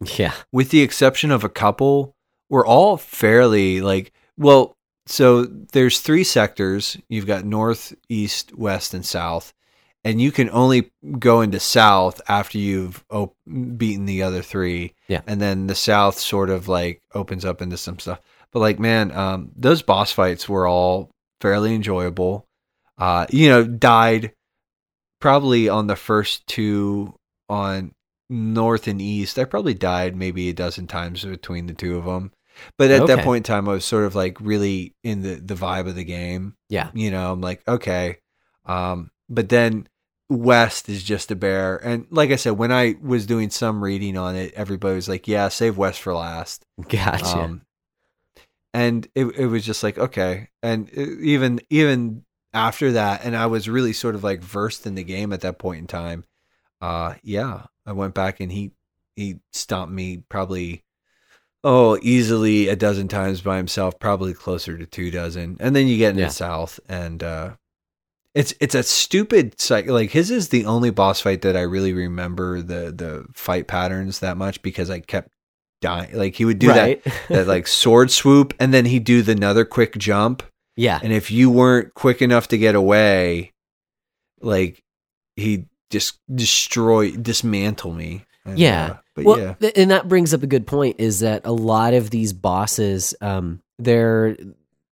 <laughs> Yeah. with the exception of a couple, were all fairly like well, so there's three sectors. You've got north, east, west, and south. And you can only go into south after you've op- beaten the other three. Yeah. And then the south sort of like opens up into some stuff. But like, man, um, those boss fights were all fairly enjoyable. Uh, you know, died probably on the first two on north and east. I probably died maybe a dozen times between the two of them. But at that point in time, I was sort of like really in the the vibe of the game. Yeah. You know, I'm like, okay. Um, but then West is just a bear. And like I said, when I was doing some reading on it, everybody was like, yeah, save West for last. Gotcha. Um, and it, it was just like, okay. And it- even, even after that, and I was really sort of like versed in the game at that point in time. Uh, yeah, I went back and he, he stomped me probably, oh, easily a dozen times by himself, probably closer to two dozen. And then you get into Yeah. the South and, uh, it's it's a stupid like his is the only boss fight that I really remember the the fight patterns that much because I kept dying like he would do right. that <laughs> that like sword swoop and then he'd do the another quick jump yeah. and if you weren't quick enough to get away like he'd just destroy dismantle me And, Yeah. uh, but well, yeah th- and that brings up a good point is that a lot of these bosses, um, they're,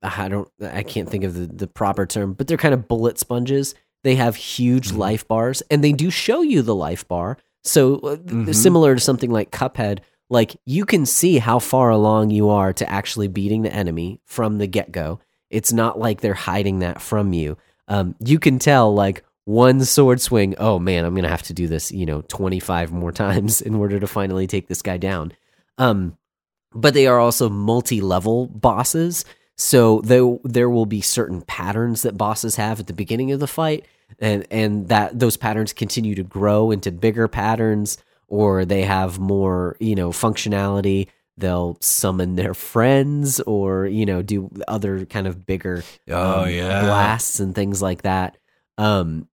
I don't, I can't think of the, the proper term, but they're kind of bullet sponges. They have huge Mhm. life bars and they do show you the life bar. So uh, Mhm. similar to something like Cuphead, like you can see how far along you are to actually beating the enemy from the get go. It's not like they're hiding that from you. Um, you can tell like one sword swing. Oh man, I'm gonna have to do this, you know, 25 more <laughs> times in order to finally take this guy down. Um, but they are also multi-level bosses, so there there will be certain patterns that bosses have at the beginning of the fight, and and that those patterns continue to grow into bigger patterns, or they have more you know functionality. They'll summon their friends, or you know, do other kind of bigger oh um, yeah blasts and things like that um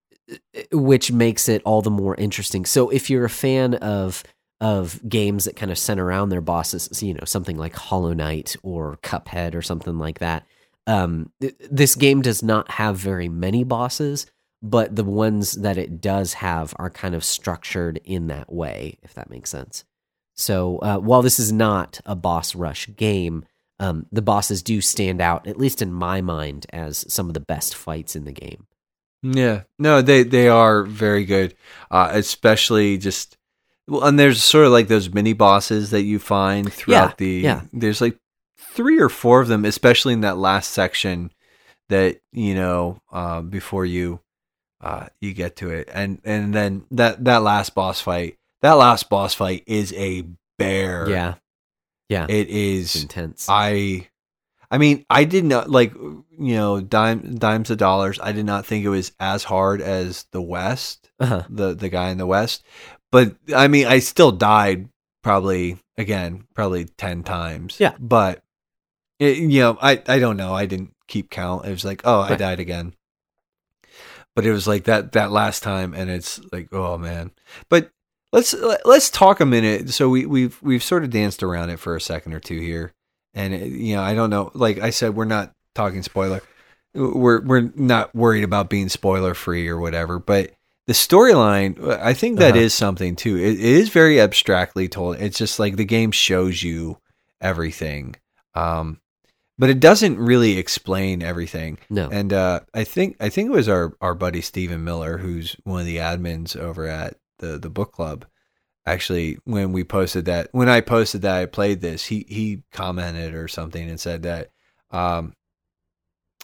which makes it all the more interesting so if you're a fan of of games that kind of center around their bosses you know something like hollow knight or cuphead or something like that um th- this game does not have very many bosses but the ones that it does have are kind of structured in that way if that makes sense so uh, while this is not a boss rush game um, the bosses do stand out, at least in my mind, as some of the best fights in the game. Yeah, no, they they are very good, uh, especially just well, and there's sort of like those mini bosses that you find throughout Yeah, the. yeah. There's like three or four of them, especially in that last section that you know uh, before you uh, you get to it, and and then that that last boss fight, that last boss fight is a bear. Yeah, yeah, it it's intense. I I mean, I did not like you know, dime dimes of dollars. I did not think it was as hard as the West, uh-huh. the the guy in the West. But I mean, I still died probably again, probably 10 times. Yeah. But it, you know, I I don't know. I didn't keep count. It was like, "Oh, I Right. died again." But it was like that that last time and it's like, "Oh man." But let's let's talk a minute. So we we've we've sort of danced around it for a second or two here, and it, you know I don't know. Like I said, we're not talking spoiler. We're we're not worried about being spoiler free or whatever. But the storyline, I think that is Uh-huh. something too. It, it is very abstractly told. It's just like the game shows you everything, um, but it doesn't really explain everything. no, And uh, I think I think it was our our buddy Stephen Miller, who's one of the admins over at the the book club. Actually, when we posted that, when I posted that I played this, he he commented or something and said that um,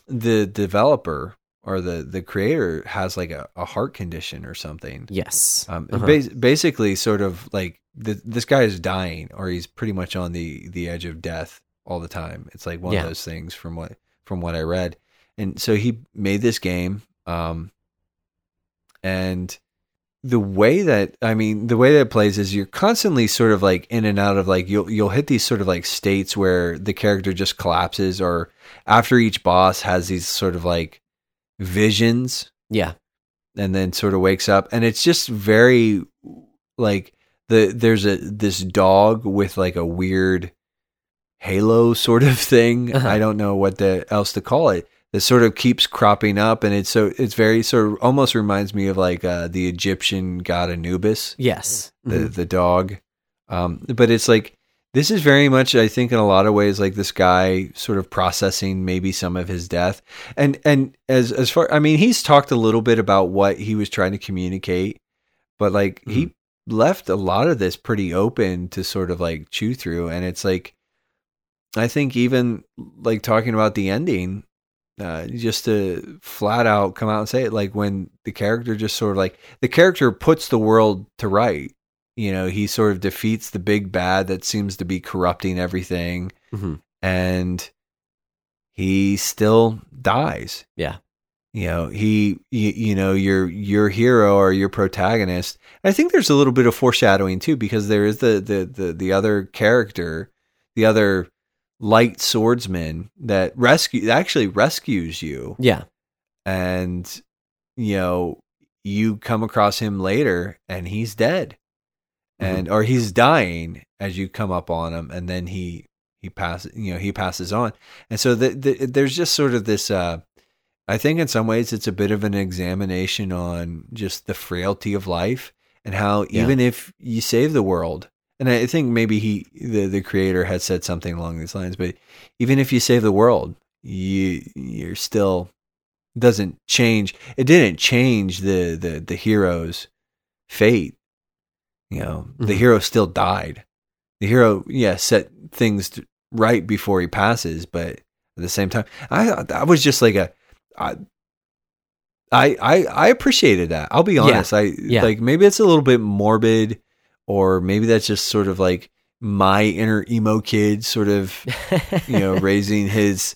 the developer or the the creator has like a, a heart condition or something. yes, Um, Uh-huh. bas- basically, sort of like th- this guy is dying, or he's pretty much on the the edge of death all the time. It's like one Yeah. of those things from what from what I read, and so he made this game, um, and the way that I mean, the way that it plays is you're constantly sort of like in and out of like you'll you'll hit these sort of like states where the character just collapses, or after each boss has these sort of like visions yeah, and then sort of wakes up. And it's just very like the there's a this dog with like a weird halo sort of <laughs> thing. Uh-huh. i don't know what the else to call it that sort of keeps cropping up and it's so it's very sort of almost reminds me of like uh the egyptian god anubis. Yes, the Mhm. the dog. Um but it's like this is very much i think in a lot of ways like this guy sort of processing maybe some of his death. And and as as far i mean he's talked a little bit about what he was trying to communicate but like he left a lot of this pretty open to sort of like chew through. And it's like I think even like talking about the ending, uh, just to flat out come out and say it, like when the character just sort of like the character puts the world to right. You know, he sort of defeats the big bad that seems to be corrupting everything, Mhm. and he still dies. Yeah. You know, he, you, you know, your your hero or your protagonist. I think there's a little bit of foreshadowing too, because there is the the the, the other character, the other light swordsman that rescue actually rescues you Yeah. and you know you come across him later and he's dead and or he's dying as you come up on him and then he he passes you know he passes on and so the, the, there's just sort of this uh i think in some ways it's a bit of an examination on just the frailty of life and how Yeah. even if you save the world and i think maybe he the, the creator had said something along these lines but even if you save the world you you're still doesn't change it didn't change the the the hero's fate you know the Mhm. hero still died the hero yeah set things right before he passes but at the same time i i was just like a i i i, I appreciated that i'll be Yeah. honest i Yeah. like maybe it's a little bit morbid or maybe that's just sort of like my inner emo kid sort of <laughs> you know raising his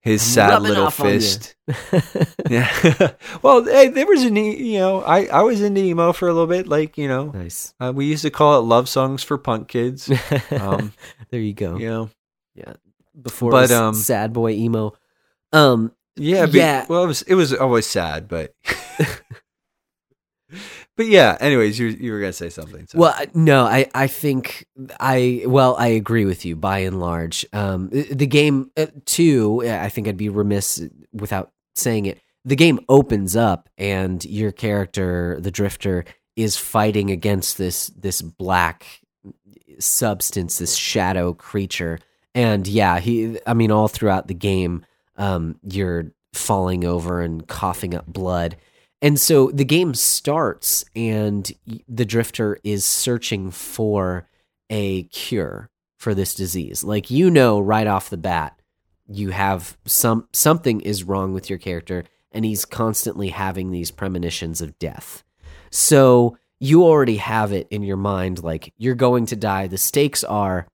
his sad little off on you. fist <laughs> yeah. <laughs> well, hey, there was an e- you know, I I was into emo for a little bit. Like you know, nice. uh, we used to call it love songs for punk kids. Um, there you go. you know, Before but, it was um, sad boy emo. Um, yeah, Yeah. Well, it was it was always sad, but but yeah. Anyways, you you were gonna say something. So. Well, no, I, I think I well, I agree with you by and large. Um, the game uh, too. I think I'd be remiss without saying it. The game opens up, and your character, the Drifter, is fighting against this this black substance, this shadow creature. And yeah, he. I mean, all throughout the game, um, you're falling over and coughing up blood. And so the game starts, and the drifter is searching for a cure for this disease. Like you know, right off the bat, you have some something is wrong with your character, and he's constantly having these premonitions of death. So you already have it in your mind, like you're going to die. The stakes are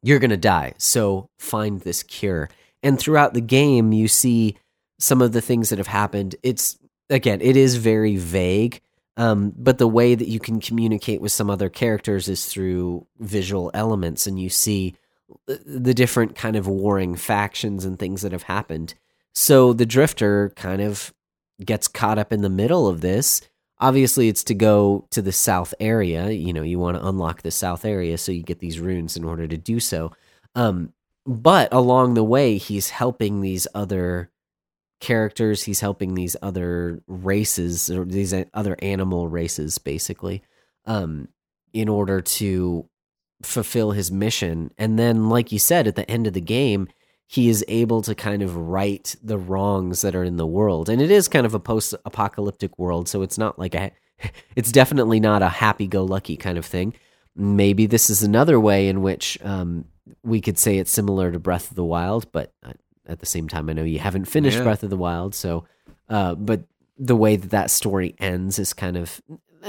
you're going to die. So find this cure. And throughout the game, you see some of the things that have happened. It's again, it is very vague. Um, but the way that you can communicate with some other characters is through visual elements, and you see uh, the different kind of warring factions and things that have happened. So the Drifter kind of gets caught up in the middle of this. Obviously, it's to go to the south area. You know, you want to unlock the south area, so you get these runes in order to do so. Um, but along the way, he's helping these other characters. He's helping these other races or these other animal races, basically, um, in order to fulfill his mission. And then, like you said, at the end of the game, he is able to kind of right the wrongs that are in the world. And it is kind of a post apocalyptic world. So it's not like a, <laughs> it's definitely not a happy go lucky kind of thing. Maybe this is another way in which um, we could say it's similar to Breath of the Wild, but uh, at the same time, I know you haven't finished Yeah. Breath of the Wild. So, uh, but the way that that story ends is kind of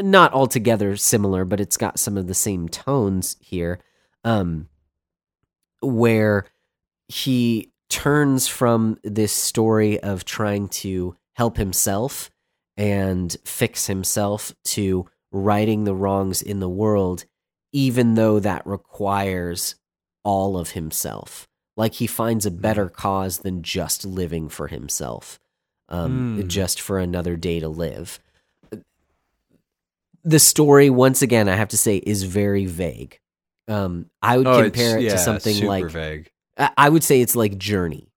not altogether similar, but it's got some of the same tones here. Um, where he turns from this story of trying to help himself and fix himself to righting the wrongs in the world, even though that requires all of himself. Like he finds a better cause than just living for himself, um, Hmm. just for another day to live. The story, once again, I have to say, is very vague. Um, I would Oh, compare it yeah, to something super like vague. I would say it's like Journey.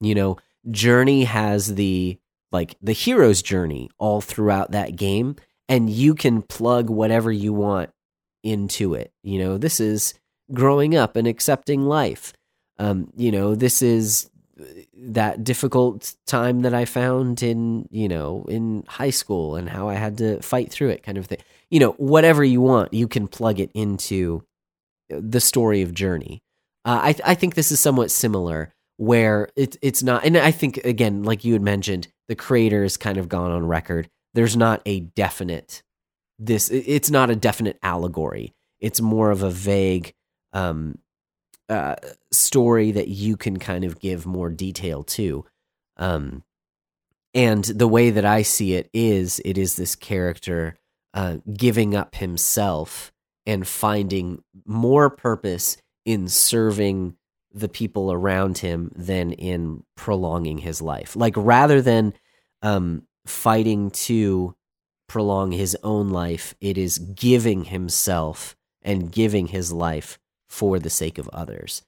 You know, Journey has the like the hero's journey all throughout that game, and you can plug whatever you want into it. You know, this is growing up and accepting life. Um, you know, this is that difficult time that I found in, you know, in high school and how I had to fight through it kind of thing. You know, whatever you want, you can plug it into the story of Journey. Uh, I I think this is somewhat similar, where it's it's not, and I think again, like you had mentioned, the creator has kind of gone on record. There's not a definite this. It's not a definite allegory. It's more of a vague um, uh, story that you can kind of give more detail to. Um, and the way that I see it is, it is this character uh, giving up himself and finding more purpose in serving the people around him than in prolonging his life. Like rather than um, fighting to prolong his own life, it is giving himself and giving his life for the sake of others.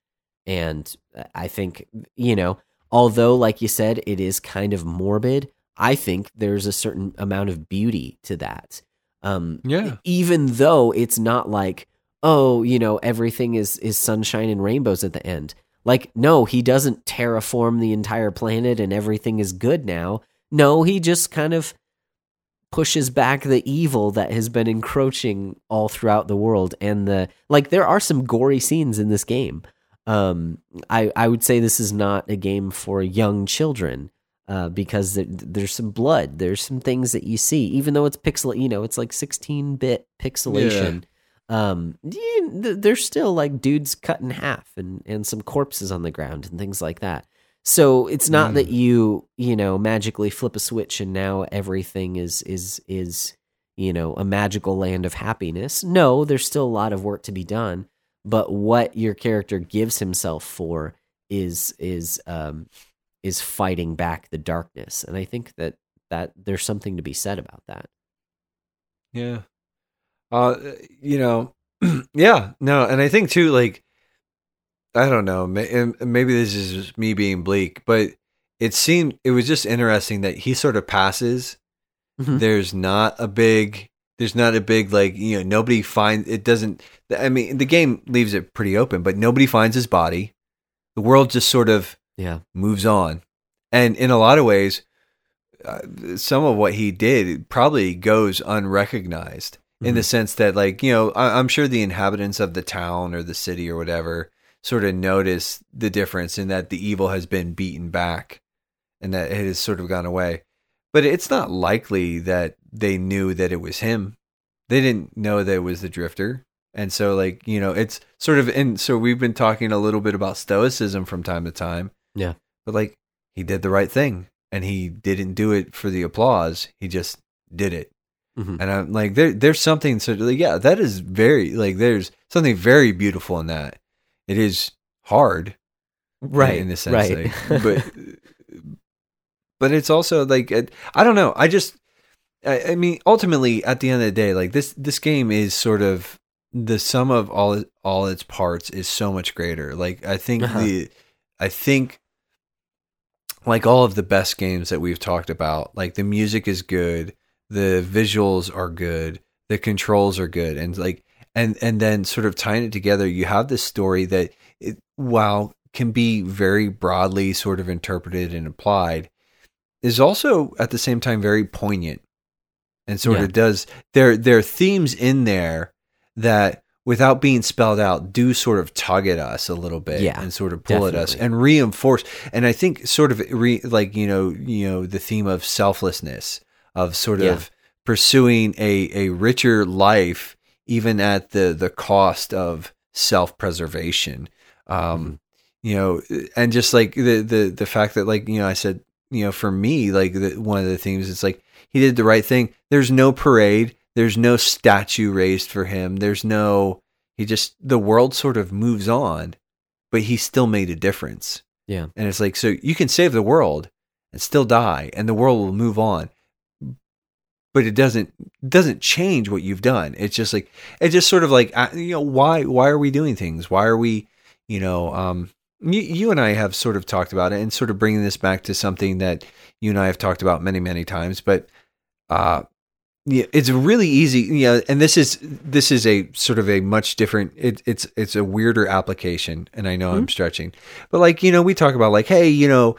And I think, you know, although, like you said, it is kind of morbid, I think there's a certain amount of beauty to that. Um, Yeah. Even though it's not like, oh, you know, everything is is sunshine and rainbows at the end. Like, no, he doesn't terraform the entire planet and everything is good now. No, he just kind of pushes back the evil that has been encroaching all throughout the world and the like there are some gory scenes in this game. Um i i would say this is not a game for young children uh because there, there's some blood. There's some things that you see even though it's pixel you know it's like 16 bit pixelation um you- th- there's still like dudes cut in half and and some corpses on the ground and things like that so it's not that you you know magically flip a switch and now everything is is is you know a magical land of happiness. No there's still a lot of work to be done but what your character gives himself for is is um is fighting back the darkness. And i think that that there's something to be said about that. Yeah. Uh, you know, <clears throat> yeah, no, and I think too, like, I don't know, maybe this is me being bleak, but it seemed it was just interesting that he sort of passes. Mhm. There's not a big, there's not a big like you know nobody finds it doesn't. I mean, the game leaves it pretty open, but nobody finds his body. The world just sort of yeah moves on. And in a lot of ways, uh, some of what he did probably goes unrecognized in the sense that, like, you know, I- I'm sure the inhabitants of the town or the city or whatever sort of notice the difference in that the evil has been beaten back and that it has sort of gone away. But it's not likely that they knew that it was him. They didn't know that it was the drifter. And so, like, you know, it's sort of, and so we've been talking a little bit about stoicism from time to time. Yeah. But, like, he did the right thing and he didn't do it for the applause. He just did it. Mhm. And I'm like, there, there's something sort of like, yeah, that is very, like, there's something very beautiful in that. It is hard, right in the sense, right like, <laughs> but, but it's also like, I don't know. I just, I, I mean, ultimately, at the end of the day, like this, this game is sort of the sum of all all its parts is so much greater. Like, I think Uh-huh. the, I think like all of the best games that we've talked about, like the music is good, the visuals are good, the controls are good, and like and and then sort of tying it together, you have this story that it, while can be very broadly sort of interpreted and applied, is also at the same time very poignant, and sort Yeah. of does there there are themes in there that without being spelled out do sort of tug at us a little bit Yeah, and sort of pull at us and reinforce and i think sort of re, like you know you know the theme of selflessness of sort Yeah. of pursuing a a richer life even at the the cost of self-preservation. Um you know and just like the the the fact that like you know i said you know for me like the, one of the things it's like he did the right thing. There's no parade. There's no statue raised for him. There's no he just the world sort of moves on but he still made a difference. Yeah. and it's like so you can save the world and still die and the world will move on but it doesn't doesn't change what you've done it's just like it's just sort of like you know why why are we doing things why are we you know um you, you and I have sort of talked about it and sort of bringing this back to something that you and I have talked about many many times but uh yeah, it's really easy. Yeah, and this is this is a sort of a much different. It, it's it's a weirder application, and I know I'm stretching, but like you know, we talk about like, hey, you know,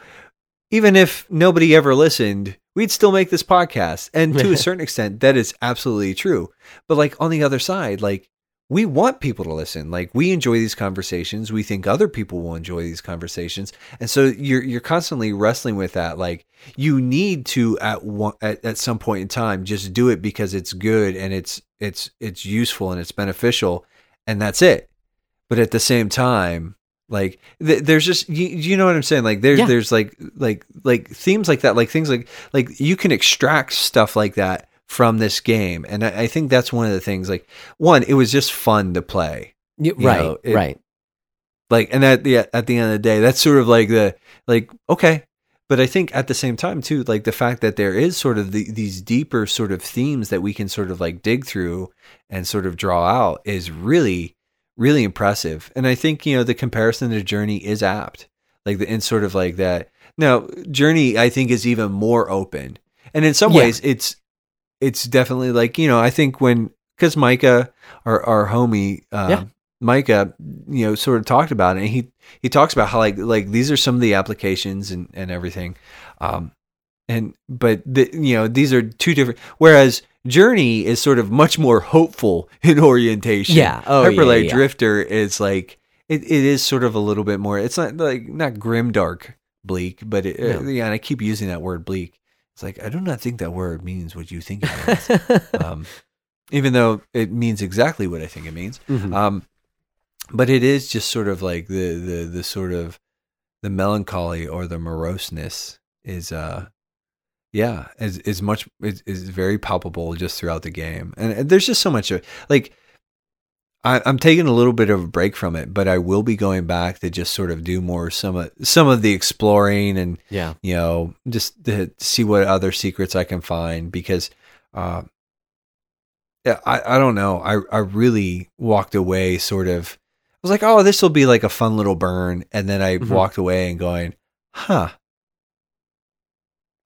even if nobody ever listened, we'd still make this podcast, and to a <laughs> certain extent, that is absolutely true. But like on the other side, like we want people to listen. Like we enjoy these conversations. We think other people will enjoy these conversations. And so you're you're constantly wrestling with that. Like you need to at one at, at some point in time just do it because it's good and it's it's it's useful and it's beneficial and that's it. But at the same time, like th- there's just you, you know what I'm saying? Like there's Yeah. there's like like like themes like that, like things like like you can extract stuff like that from this game. And I, I think that's one of the things like one, it was just fun to play. Right, know, it- right. Like, and at the at the end of the day, that's sort of like the like okay, but I think at the same time too, like the fact that there is sort of the, these deeper sort of themes that we can sort of like dig through and sort of draw out is really really impressive. And I think you know the comparison to Journey is apt, like the in sort of like that. Now, Journey I think is even more open, and in some Yeah. ways it's it's definitely like you know I think when because Micah our our homie. Um, Yeah. Micah, you know, sort of talked about it. And he he talks about how like like these are some of the applications and and everything, um, and but the, you know these are two different. Whereas Journey is sort of much more hopeful <laughs> in orientation. Yeah. Oh, yeah, Hyper Light yeah. Drifter is like it, it is sort of a little bit more. It's not like not grim dark bleak, but it, uh, yeah, and I keep using that word bleak. It's like I do not think that word means what you think it means, <laughs> um, even though it means exactly what I think it means. Mhm. Um, but it is just sort of like the the the sort of the melancholy or the moroseness is uh yeah is is much is, is very palpable just throughout the game and, and there's just so much of like I, I'm taking a little bit of a break from it, but I will be going back to just sort of do more some of some of the exploring and yeah. you know, just to see what other secrets I can find because, uh, yeah, I, I don't know. I, I really walked away sort of, I was like, oh, this will be like a fun little burn. And then I Mhm. walked away and going, huh,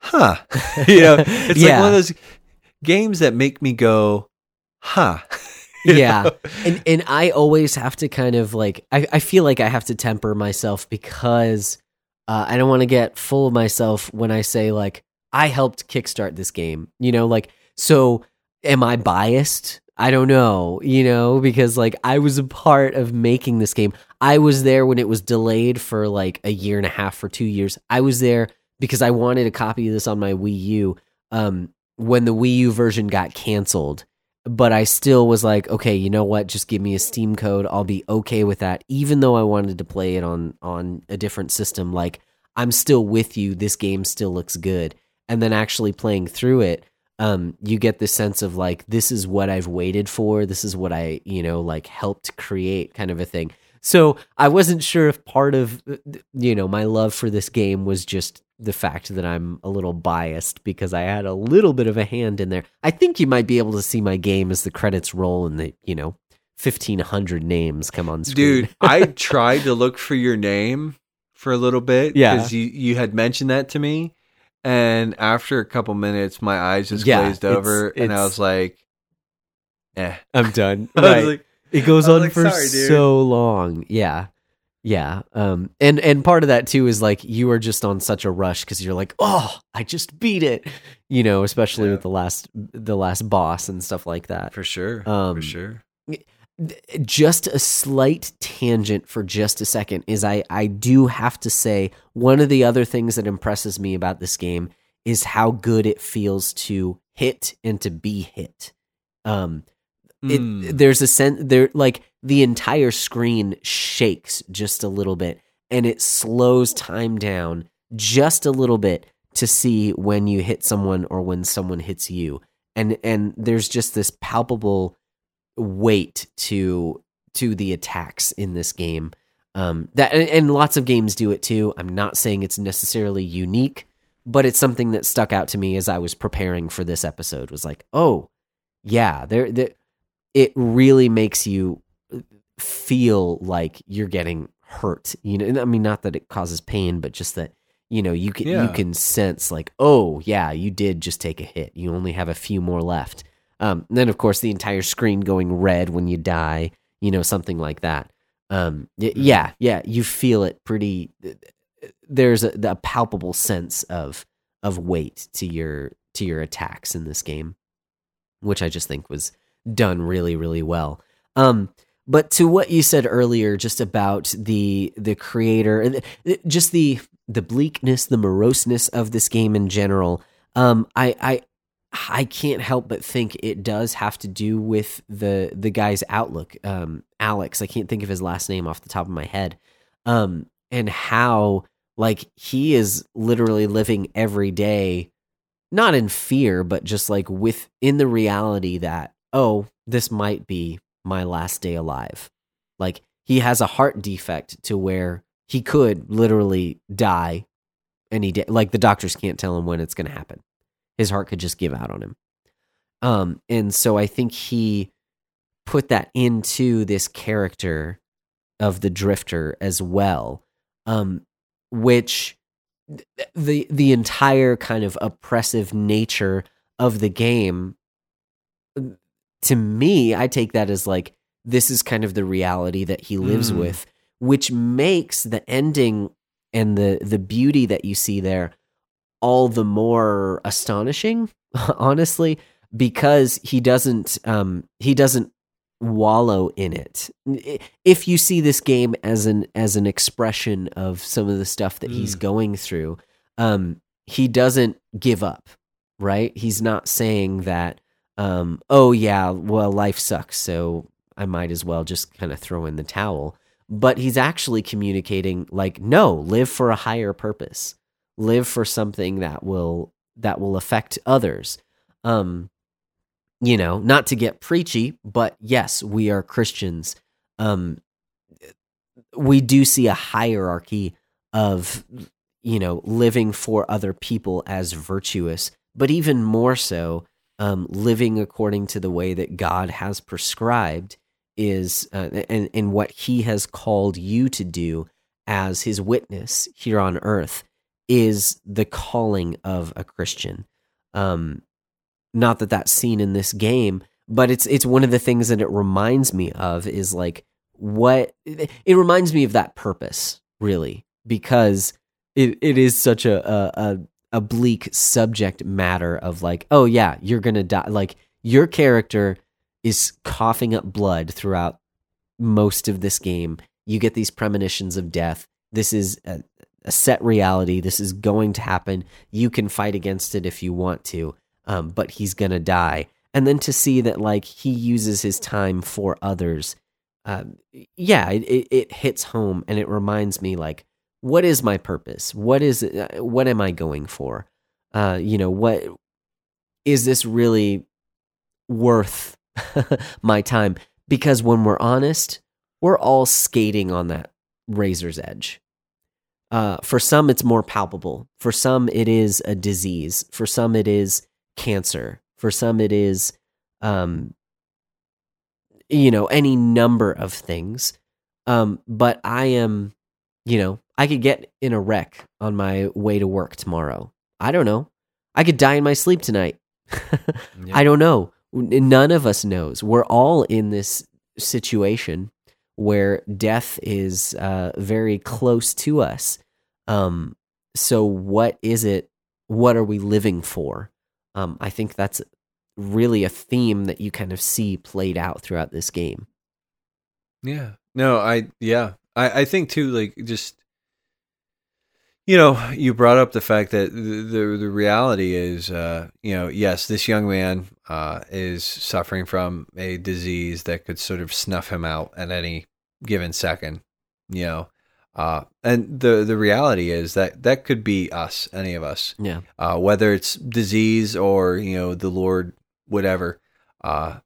huh. <laughs> <laughs> you know, it's like one of those games that make me go, huh. <laughs> Yeah know? and and i always have to kind of like i, I feel like i have to temper myself because uh, i don't want to get full of myself when i say like i helped kickstart this game you know like so am i biased i don't know you know because like i was a part of making this game i was there when it was delayed for like a year and a half for two years i was there because i wanted a copy of this on my wii u um, when the wii u version got canceled but I still was like, okay, you know what? Just give me a Steam code. I'll be okay with that. Even though I wanted to play it on on a different system, like I'm still with you. This game still looks good. And then actually playing through it, um, you get this sense of like this is what I've waited for. This is what I, you know, like helped create, kind of a thing. So I wasn't sure if part of, uh, you know, my love for this game was just the fact that I'm a little biased because I had a little bit of a hand in there. I think you might be able to see my game as the credits roll and the, you know, 1500 names come on screen. Dude, <laughs> I tried to look for your name for a little bit. Yeah. Because you, you had mentioned that to me. And after a couple minutes, my eyes just Yeah, glazed it's- over. and I was like, eh. I'm done. <laughs> I was Right. like, it goes on like, for "Sorry, so long. Yeah. Yeah. Um and and part of that too is like you are just on such a rush cuz you're like, "Oh, I just beat it." You know, especially Yeah. with the last the last boss and stuff like that. for sure. Um, for sure. just a slight tangent for just a second is I I do have to say one of the other things that impresses me about this game is how good it feels to hit and to be hit. Um it Mm. there's a sense there like the entire screen shakes just a little bit and it slows time down just a little bit to see when you hit someone or when someone hits you. And and there's just this palpable weight to to the attacks in this game. Um that and, and lots of games do it too. I'm not saying it's necessarily unique but it's something that stuck out to me as i was preparing for this episode was like oh yeah there it really makes you feel like you're getting hurt you know i mean not that it causes pain but just that you know you can you can sense like oh yeah you did just take a hit. You only have a few more left. Um then of course the entire screen going red when you die you know something like that. Um y- yeah yeah you feel it pretty there's a, a palpable sense of of weight to your to your attacks in this game which i just think was done really really well. Um, but to what you said earlier, just about the the creator, just the the bleakness, the moroseness of this game in general. Um, I I I can't help but think it does have to do with the the guy's outlook. Um, Alex, I can't think of his last name off the top of my head. Um, and how like he is literally living every day not in fear but just like within the reality that oh this might be my last day alive. Like he has a heart defect to where he could literally die any day. Like the doctors can't tell him when it's going to happen. His heart could just give out on him. Um and so i think he put that into this character of the drifter as well um, which the the entire kind of oppressive nature of the game to me i take that as like this is kind of the reality that he lives Mm. with which makes the ending and the the beauty that you see there all the more astonishing <laughs> honestly because he doesn't um he doesn't wallow in it if you see this game as an as an expression of some of the stuff that he's Mm. going through um he doesn't give up right he's not saying that um oh yeah well life sucks so i might as well just kind of throw in the towel. But he's actually communicating like no live for a higher purpose. Live for something that will that will affect others. Um you know not to get preachy but yes we are christians. Um we do see a hierarchy of you know living for other people as virtuous but even more so um living according to the way that god has prescribed is uh, and and what he has called you to do as his witness here on earth is the calling of a christian. Um not that that's seen in this game but it's it's one of the things that it reminds me of is like what it reminds me of that purpose really because it, it is such a, a bleak subject matter of like oh yeah you're gonna die like your character is coughing up blood throughout most of this game. You get these premonitions of death. This is a, a set reality. This is going to happen. You can fight against it if you want to um, but he's gonna die. And then to see that like he uses his time for others um, yeah it, it hits home and it reminds me like what is my purpose? What is uh, what am i going for? Uh, you know what is this really worth <laughs> my time? Because when we're honest we're all skating on that razor's edge. Uh, for some it's more palpable. For some it is a disease. For some it is cancer. For some it is um you know any number of things. Um but i am you know i could get in a wreck on my way to work tomorrow. I don't know. I could die in my sleep tonight. <laughs> Yeah. i don't know. None of us knows. We're all in this situation where death is uh very close to us. Um so what is it what are we living for? Um i think that's really a theme that you kind of see played out throughout this game. Yeah. No, I yeah. I I think too like just you know, you brought up the fact that the the, the reality is uh you know, yes, this young man uh is suffering from a disease that could sort of snuff him out at any given second, you know. Uh and the the reality is that that could be us, any of us yeah uh, whether it's disease or you know the Lord, whatever. Uh,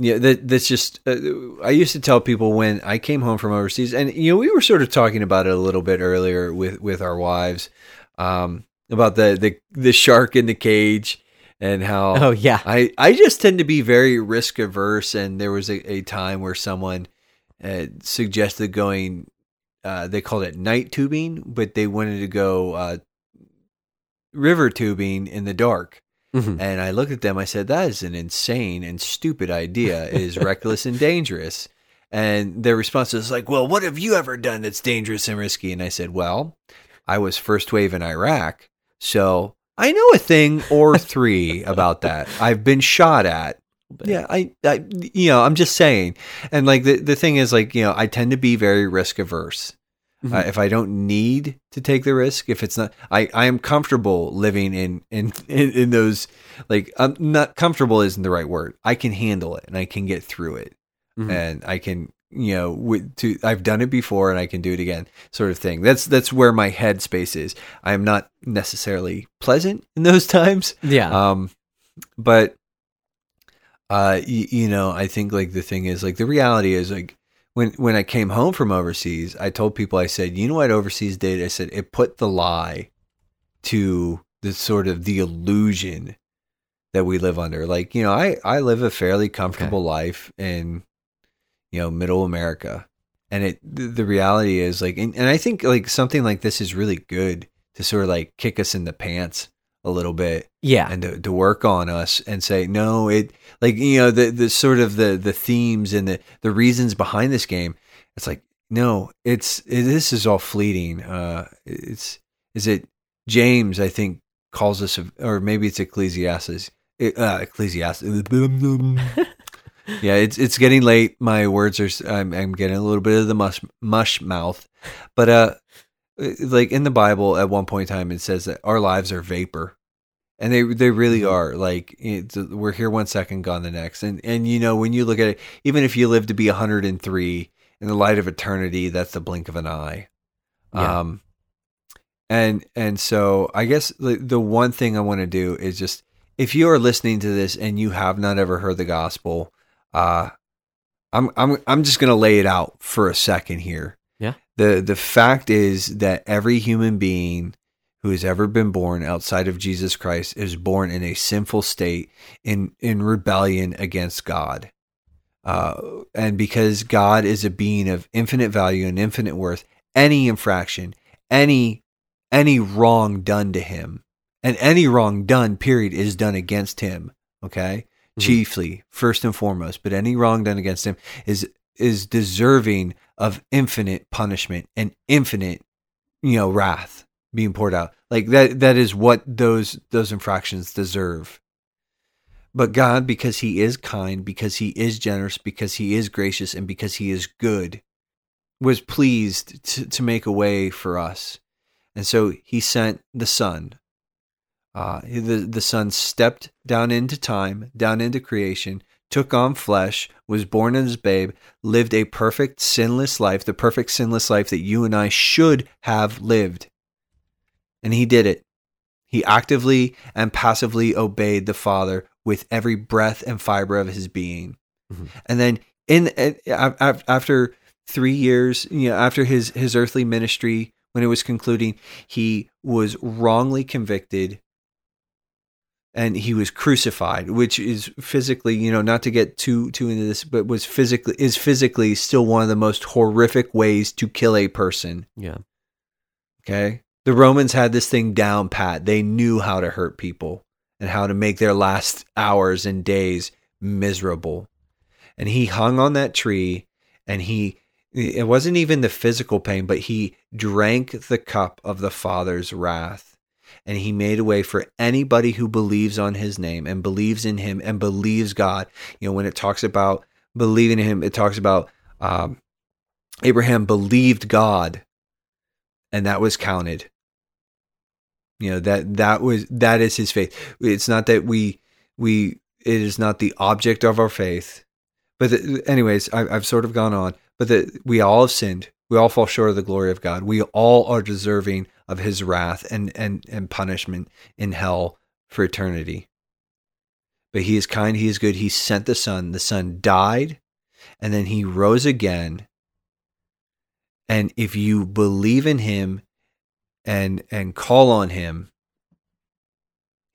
yeah, that that's just. Uh, I used to tell people when I came home from overseas, and you know we were sort of talking about it a little bit earlier with with our wives, um, about the the the shark in the cage and how oh yeah I, I just tend to be very risk averse, and there was a, a time where someone uh, suggested going. Uh, they called it night tubing, but they wanted to go uh, river tubing in the dark. Mhm. And I looked at them. I said, "That is an insane and stupid idea. It is reckless and dangerous." And their response was like, "Well, what have you ever done that's dangerous and risky?" And I said, "Well, I was first wave in Iraq, so I know a thing or <laughs> three about that. I've been shot at. Yeah, I, I, you know, I'm just saying, and like the the thing is, like you know, I tend to be very risk averse. Mhm. Uh, if I don't need to take the risk, if it's not, I, I am comfortable living in in in, in those. Like, I'm not comfortable isn't the right word. I can handle it and I can get through it, Mhm. and I can, you know, with, to I've done it before and I can do it again, sort of thing. That's that's where my headspace is. I am not necessarily pleasant in those <laughs> times, yeah. um, but uh, y- you know, I think like the thing is like the reality is like when when I came home from overseas, I told people I said, you know what overseas did? I said it put the lie to the sort of the illusion that we live under. Like you know, I I live a fairly comfortable life in you know middle America, and it the, the reality is like, and, and I think like something like this is really good to sort of like kick us in the pants a little bit yeah. and to, to work on us and say no it like you know the the sort of the the themes and the the reasons behind this game it's like no it's it, this is all fleeting. Uh it's is it james i think calls us or maybe it's ecclesiastes It- uh, ecclesiastes <laughs> yeah it's it's getting late. My words are i'm, I'm getting a little bit of the mush mush mouth. But uh like in the bible at one point in time it says that our lives are vapor. And they they really Mhm. are. Like we're here one second gone the next. And and you know when you look at it even if you live to be 103 in the light of eternity that's the blink of an eye. Yeah. um and and so i guess the, the one thing i want to do is just if you are listening to this and you have not ever heard the gospel uh i'm i'm i'm just going to lay it out for a second here Yeah. the the fact is that every human being who has ever been born outside of Jesus Christ is born in a sinful state in in rebellion against God. Uh, and because God is a being of infinite value and infinite worth, any infraction, any any wrong done to him, and any wrong done, period, is done against him. Okay, Mhm. chiefly, first and foremost, but any wrong done against him is is deserving of infinite punishment and infinite, you know, wrath being poured out. Like that that is what those those infractions deserve. But God, because he is kind, because he is generous, because he is gracious, and because he is good, was pleased to, to make a way for us. And so he sent the Son. Uh, the, the Son stepped down into time, down into creation, took on flesh, was born as a babe, lived a perfect, sinless life, the perfect, sinless life that you and I should have lived. And he did it. He actively and passively obeyed the Father with every breath and fiber of his being. Mhm. And then in after 3 years, you know, after his his earthly ministry when it was concluding, he was wrongly convicted and he was crucified, which is physically, you know, not to get too too into this, but was physically is physically still one of the most horrific ways to kill a person. Yeah. Okay. The Romans had this thing down pat. They knew how to hurt people and how to make their last hours and days miserable. And he hung on that tree and he, it wasn't even the physical pain, but he drank the cup of the Father's wrath. And he made a way for anybody who believes on his name and believes in him and believes God. You know, when it talks about believing in him, it talks about um, Abraham believed God and that was counted. You know that that was that is his faith. It's not that we we it is not the object of our faith but the, anyways I, i've sort of gone on but that we all have sinned we all fall short of the glory of god. We all are deserving of his wrath and and and punishment in hell for eternity. But he is kind he is good he sent the son the son died and then he rose again. And if you believe in him and and call on him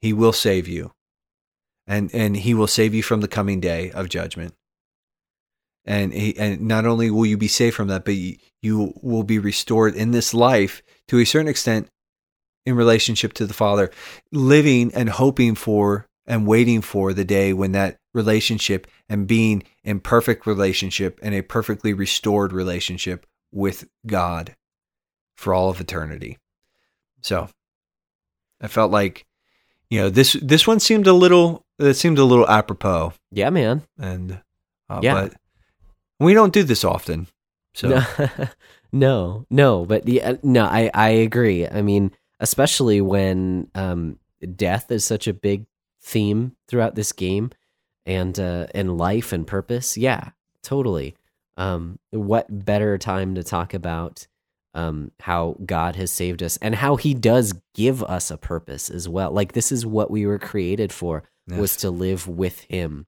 he will save you. And and he will save you from the coming day of judgment and he, and not only will you be saved from that but you, you will be restored in this life to a certain extent in relationship to the father living and hoping for and waiting for the day when that relationship and being in perfect relationship and a perfectly restored relationship with God for all of eternity. So I felt like, you know, this this one seemed a little that seemed a little apropos, Yeah, man. and uh, Yeah. but we don't do this often. So No, <laughs> no, no, but the, uh, no, I, I agree. I mean, especially when um, death is such a big theme throughout this game, and uh, and life and purpose. Yeah, totally. Um, what better time to talk about um, how God has saved us and how He does give us a purpose as well? Like this is what we were created for was to live with Him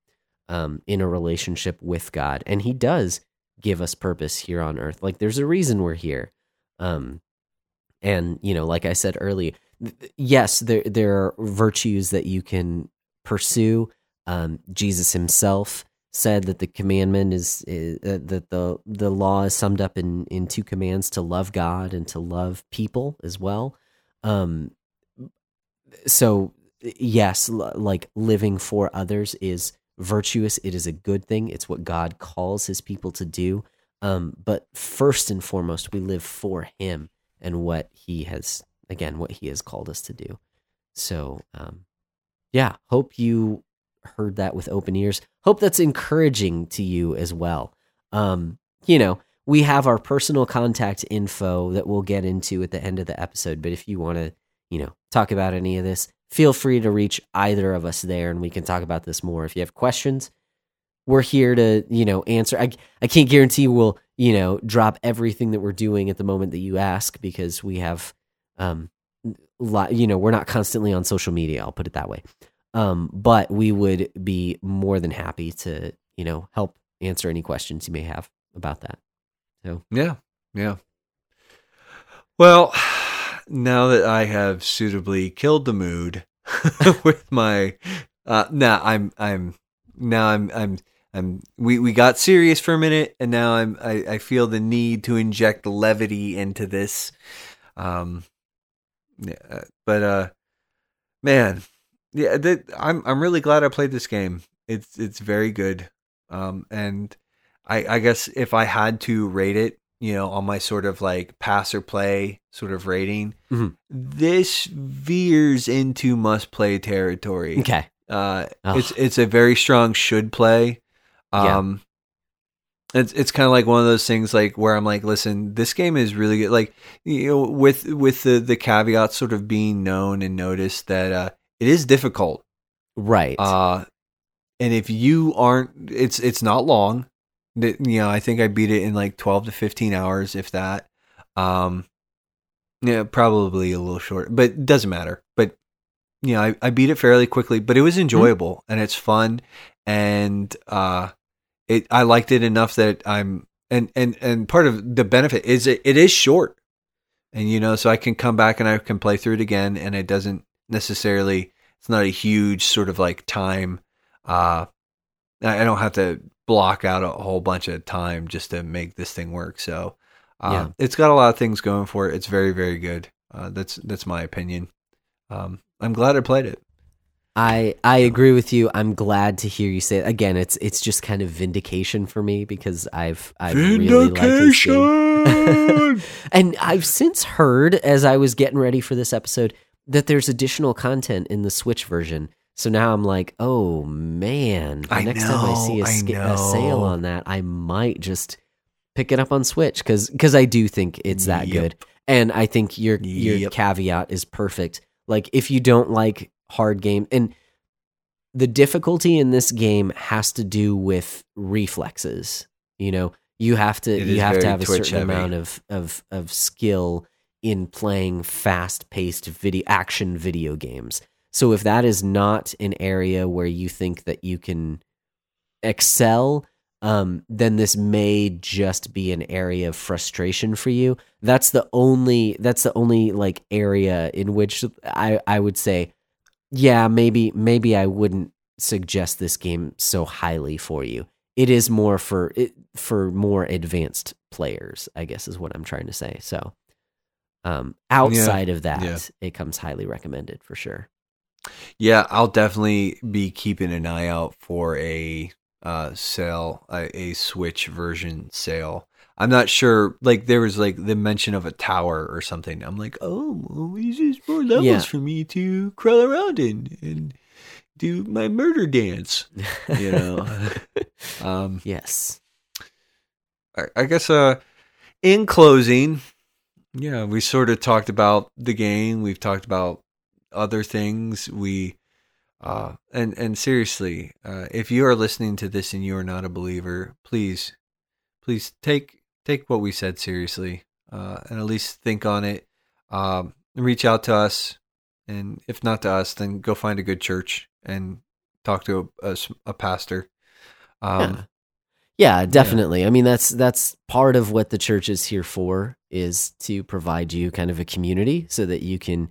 um, in a relationship with God, and He does give us purpose here on earth. Like there's a reason we're here. Um and you know, like I said earlier, yes, there there are virtues that you can pursue. Um Jesus himself said that the commandment is, is uh, that the the law is summed up in in two commands to love God and to love people as well. Um so yes, l- like living for others is virtuous. It is a good thing. It's what God calls his people to do. Um, but first and foremost, we live for him and what he has, again, what he has called us to do. So, um, yeah, hope you heard that with open ears. Hope that's encouraging to you as well. Um, you know, we have our personal contact info that we'll get into at the end of the episode. But if you want to, you know, talk about any of this, feel free to reach either of us there and we can talk about this more. If you have questions, we're here to, you know, answer. I, I can't guarantee we'll, you know, drop everything that we're doing at the moment that you ask because we have, um, lot, you know, we're not constantly on social media. I'll put it that way. Um, but we would be more than happy to, you know, help answer any questions you may have about that. So, yeah, yeah. Well, now that I have suitably killed the mood <laughs> with my, uh, now I'm, I'm, now I'm, I'm, I'm. We we got serious for a minute, and now I'm. I, I feel the need to inject levity into this. Um, yeah, uh, but uh, man, yeah, that, I'm I'm really glad I played this game. It's it's very good. Um, and I, I guess if I had to rate it, you know, on my sort of like pass or play sort of rating, Mhm. this veers into must play territory. Okay. Uh, Ugh. it's it's a very strong should play. Yeah. Um, it's it's kind of like one of those things like where I'm like, listen, this game is really good. Like you know, with with the the caveat sort of being known and noticed that uh, it is difficult. Right. Uh, and if you aren't, it's it's not long. You know, I think I beat it in like twelve to fifteen hours, if that. Um, yeah, probably a little short, but it doesn't matter. But you know, I, I beat it fairly quickly, but it was enjoyable and it's fun, and uh, it I liked it enough that I'm and and and part of the benefit is it, it is short, and you know, so I can come back and I can play through it again, and it doesn't necessarily it's not a huge sort of like time uh I don't have to block out a whole bunch of time just to make this thing work so uh, Yeah. it's got a lot of things going for it it's very very good uh, that's that's my opinion um i'm glad i played it I I agree with you. I'm glad to hear you say it. again. It's it's just kind of vindication for me because I've I've really liked this game. Vindication! <laughs> and I've since heard as I was getting ready for this episode that there's additional content in the Switch version. So now I'm like, oh man! The I next time I see a, know, a sale on that, I might just pick it up on Switch because because I do think it's that Yep. good, and I think your your Yep. caveat is perfect. Like if you don't like hard game and the difficulty in this game has to do with reflexes. You know, you have to It you have to have a certain heavy. amount of of of skill in playing fast paced video action video games. So if that is not an area where you think that you can excel, um, then this may just be an area of frustration for you. That's the only that's the only like area in which I I would say, yeah, maybe maybe I wouldn't suggest this game so highly for you. It is more for it for more advanced players, I guess is what I'm trying to say. So um outside of that, yeah. it comes highly recommended for sure. Yeah, I'll definitely be keeping an eye out for a uh sale, a, a Switch version sale. I'm not sure. Like there was like the mention of a tower or something. I'm like, oh, well, these is more levels Yeah. for me to crawl around in and do my murder dance. You know. <laughs> um, yes. I, I guess. Uh, in closing, yeah, we sort of talked about the game. We've talked about other things. We. Uh, and and seriously, uh, if you are listening to this and you are not a believer, please, please take take what we said seriously, uh, and at least think on it. Um, reach out to us, and if not to us, then go find a good church and talk to a a pastor. Um, Yeah, definitely. I mean, that's that's part of what the church is here for is to provide you kind of a community so that you can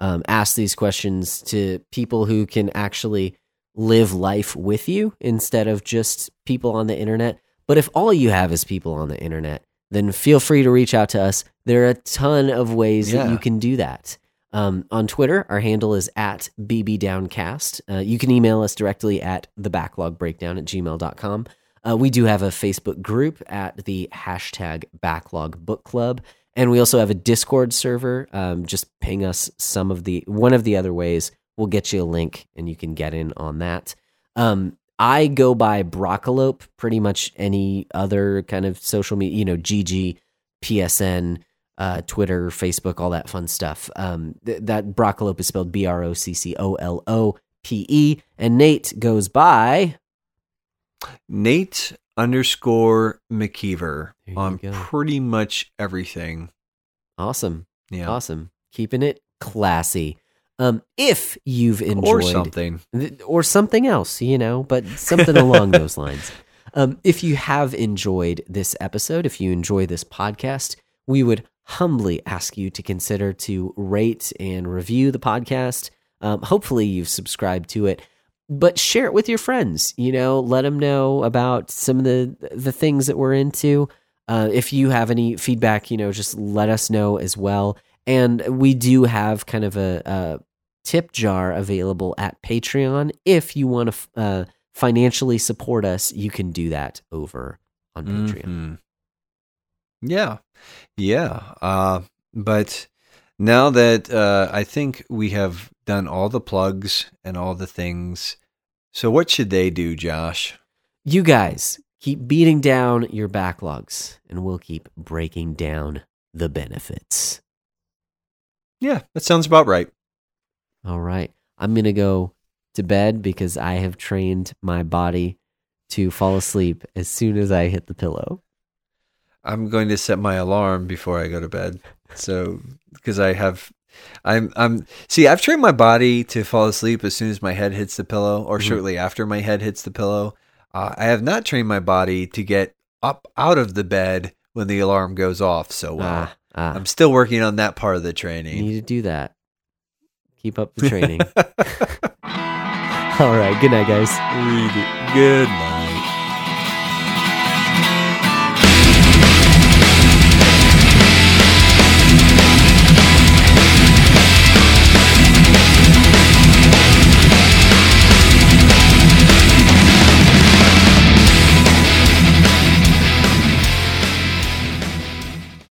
um, ask these questions to people who can actually live life with you instead of just people on the internet. But if all you have is people on the internet, then feel free to reach out to us. There are a ton of ways that you can do that. Um, on Twitter, our handle is at bbdowncast. Uh, you can email us directly at thebacklogbreakdown at gmail.com. Uh, we do have a Facebook group at the hashtag backlog book club. And we also have a Discord server. Um, just ping us some of the one of the other ways. We'll get you a link and you can get in on that. Um, I go by Broccolope pretty much any other kind of social media, you know, GG, PSN, uh, Twitter, Facebook, all that fun stuff. Um, th- that Broccolope is spelled B R O C C O L O P E. And Nate goes by. Nate underscore McKeever There on pretty much everything. Awesome. Yeah. Awesome. Keeping it classy. Um, if you've enjoyed Or something. th- or something else, you know, but something along <laughs> those lines. Um, if you have enjoyed this episode, if you enjoy this podcast, we would humbly ask you to consider to rate and review the podcast. Um, hopefully, you've subscribed to it, but share it with your friends. You know, let them know about some of the the things that we're into. Uh, if you have any feedback, you know, just let us know as well. And we do have kind of a, a tip jar available at Patreon. If you want to uh, financially support us, you can do that over on Patreon. Mhm. Yeah. Yeah. Uh, but now that uh, I think we have done all the plugs and all the things, so what should they do, Josh? You guys keep beating down your backlogs, and we'll keep breaking down the benefits. Yeah, that sounds about right. All right. I'm going to go to bed because I have trained my body to fall asleep as soon as I hit the pillow. I'm going to set my alarm before I go to bed. So, because I have, I'm, I'm, see, I've trained my body to fall asleep as soon as my head hits the pillow or Mhm. shortly after my head hits the pillow. Uh, I have not trained my body to get up out of the bed when the alarm goes off so well. ah, ah. I'm still working on that part of the training. You need to do that. Keep up the <laughs> training. <laughs> All right. Good night, guys. Good night.